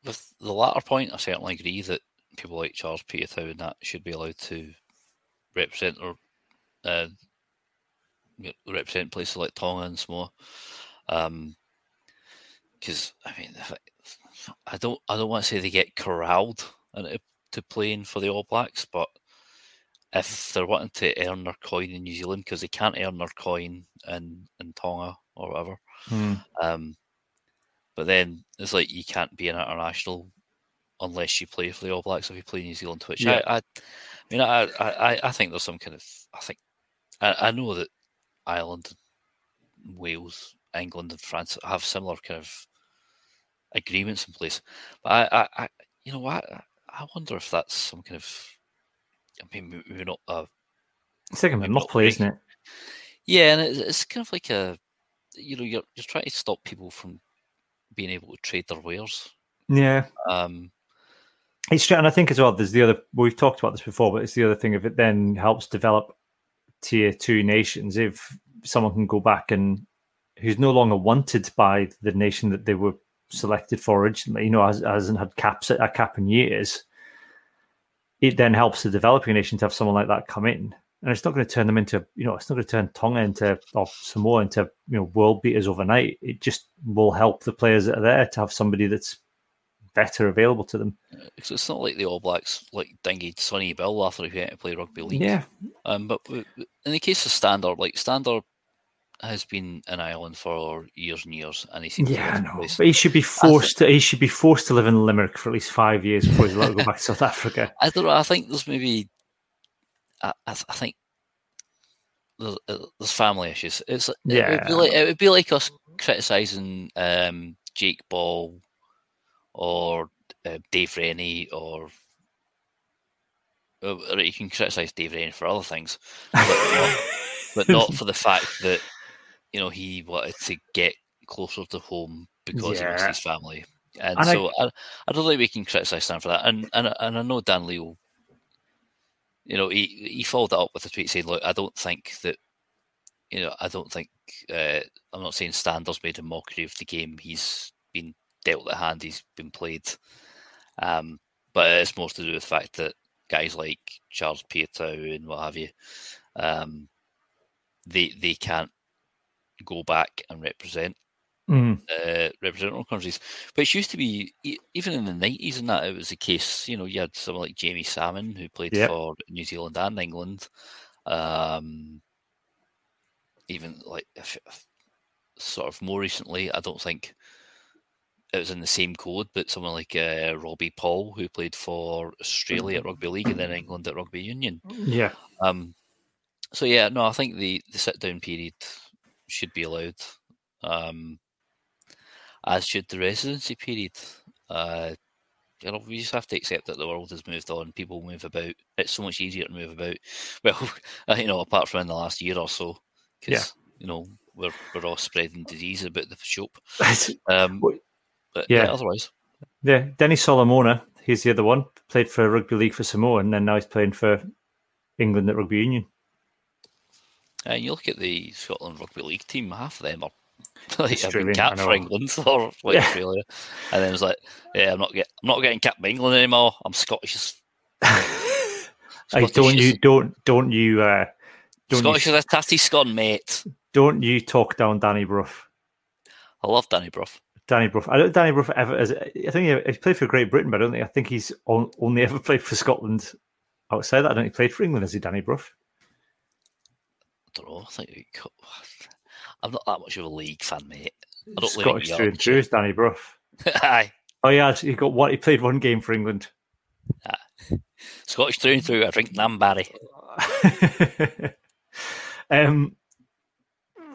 with the latter point, I certainly agree that people like Charles Piutau and that should be allowed to represent or uh, represent places like Tonga and Samoa. Um, because I mean, I don't, I don't want to say they get corralled into to playing for the All Blacks, but if they're wanting to earn their coin in New Zealand because they can't earn their coin in, in Tonga or whatever, Hmm. um, but then it's like you can't be an international unless you play for the All Blacks if you play New Zealand, which Yeah. I, I, I mean, I, I, I think there's some kind of, I think, I, I know that Ireland, Wales, England, and France have similar kind of agreements in place, but I, I, I you know, I, I wonder if that's some kind of, I mean, we're not a It's like a monopoly, isn't it? yeah, and it's, it's kind of like a, you know, you're you're trying to stop people from being able to trade their wares. Yeah. Um, It's true, and I think as well. There's the other. We've talked about this before, but it's the other thing. If it then helps develop tier two nations, if someone can go back and who's no longer wanted by the nation that they were selected for originally, you know, has, hasn't had caps a cap in years, it then helps the developing nation to have someone like that come in, and it's not going to turn them into, you know, it's not going to turn Tonga into or Samoa into, you know, world beaters overnight. It just will help the players that are there to have somebody that's better available to them. because it's not like the All Blacks like dinged Sonny Bill after he went to play rugby league. Yeah, Um, but in the case of Stander, like Stander has been in Ireland for years and years, and he seems to Yeah, know. But he should be forced to. He should be forced to live in Limerick for at least five years before he's allowed to go back to South Africa. [laughs] I don't know. I think there's maybe, I, I, I think there's, uh, there's family issues. It's it would Yeah. be like it would be like us criticizing um, Jake Ball or uh, Dave Rennie or. uh, you can criticize Dave Rennie for other things, but not, but not [laughs] for the fact that you know he wanted to get closer to home because he wants Yeah. his family. And, And so I, I, don't think we can criticise Stan for that. And and and I know Dan Leo, you know, he he followed that up with a tweet saying, "Look, I don't think that, you know, I don't think uh, I'm not saying Stander's made a mockery of the game. He's been dealt the hand. He's been played, um, but it's more to do with the fact that guys like Charles Piutau and what have you, um, they they can't go back and represent Mm, uh, represent all countries. Which used to be even in the nineties, and that it was the case. You know, you had someone like Jamie Salmon who played Yep. for New Zealand and England. Um, even like if, if- sort of more recently, I don't think it was in the same code, but someone like uh, Robbie Paul who played for Australia at rugby league and then England at rugby union. yeah, Um, so yeah, no, I think the the sit down period should be allowed, um, as should the residency period. Uh, you know, we just have to accept that the world has moved on. People move about. It's so much easier to move about. [laughs] Well, uh, you know, apart from in the last year or so, because you know we're we're all spreading disease about the shop. [laughs] Um, but yeah. yeah, otherwise, yeah. Denny Solomona, he's the other one. Played for rugby league for Samoa, and then now he's playing for England at rugby union. And you look at the Scotland rugby league team. Half of them are [laughs] like capped for England [laughs] or like Yeah. Australia, and then it's like, yeah, I'm not get, I'm not getting capped by England anymore. I'm Scottish. [laughs] Scottish don't you don't don't you uh, don't Scottish you, as a tatty scone, mate. don't you talk down Danny Brough. I love Danny Brough. Danny Brough. I don't Danny Brough ever. As, I think he, he's played for Great Britain, but I don't think I think he's on, only ever played for Scotland. Outside that, I don't think he played for England. Has he, Danny Brough? Don't know. I think we co- I'm not that much of a league fan, mate. I don't Scottish through and through Danny Brough. [laughs] Aye, Oh yeah, he got one. He played one game for England. Scottish through and through. I drink Nambarry. [laughs] um,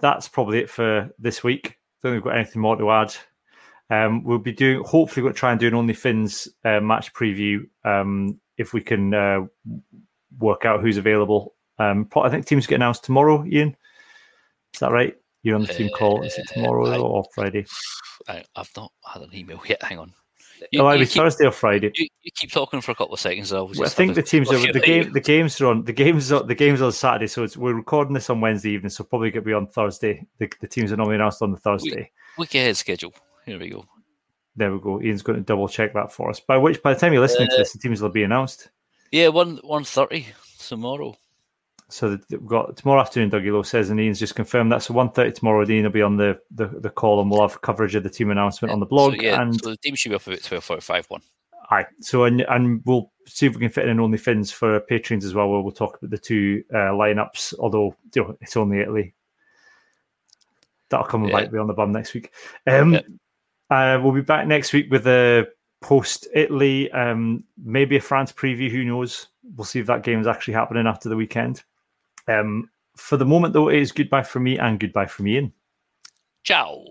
that's probably it for this week. Don't think we've got anything more to add. Um, we'll be doing. Hopefully, we'll try and do an OnlyFins uh, match preview um, if we can uh, work out who's available. Um, I think teams get announced tomorrow. Iain, is that right? You're on the team call. Is it tomorrow Uh, I- or Friday? I, I've not had an email yet. Hang on. You, oh, be keep, Thursday or Friday. you, you keep talking for a couple of seconds. I'll Well, I think the teams are the game. The games are on. The games are the games are on Saturday, so it's, we're recording this on Wednesday evening. So probably going to be on Thursday. The, the teams are normally announced on the Thursday. Week ahead schedule. Here we go. There we go. Iain's going to double check that for us. By which, by the time you're listening to Uh, this, the teams will be announced. Yeah, one one thirty tomorrow. So that- we've got tomorrow afternoon. Dougie Lowe says, and Iain's just confirmed that. So one thirty tomorrow. Ian will be on the, the the call, and we'll have coverage of the team announcement on the blog. So, yeah, and so the team should be up about twelve forty five one. Aye. So and and we'll see if we can fit in only fins for patrons as well. Where we'll talk about the two uh, lineups. Although you know, it's only Italy. That'll come and Yeah. bite me on the bum next week. Um, Yeah. uh, we'll be back next week with a post Italy, um, maybe a France preview. Who knows? We'll see if that game is actually happening after the weekend. Um, for the moment, though, it is goodbye for me and goodbye from Iain. Ciao.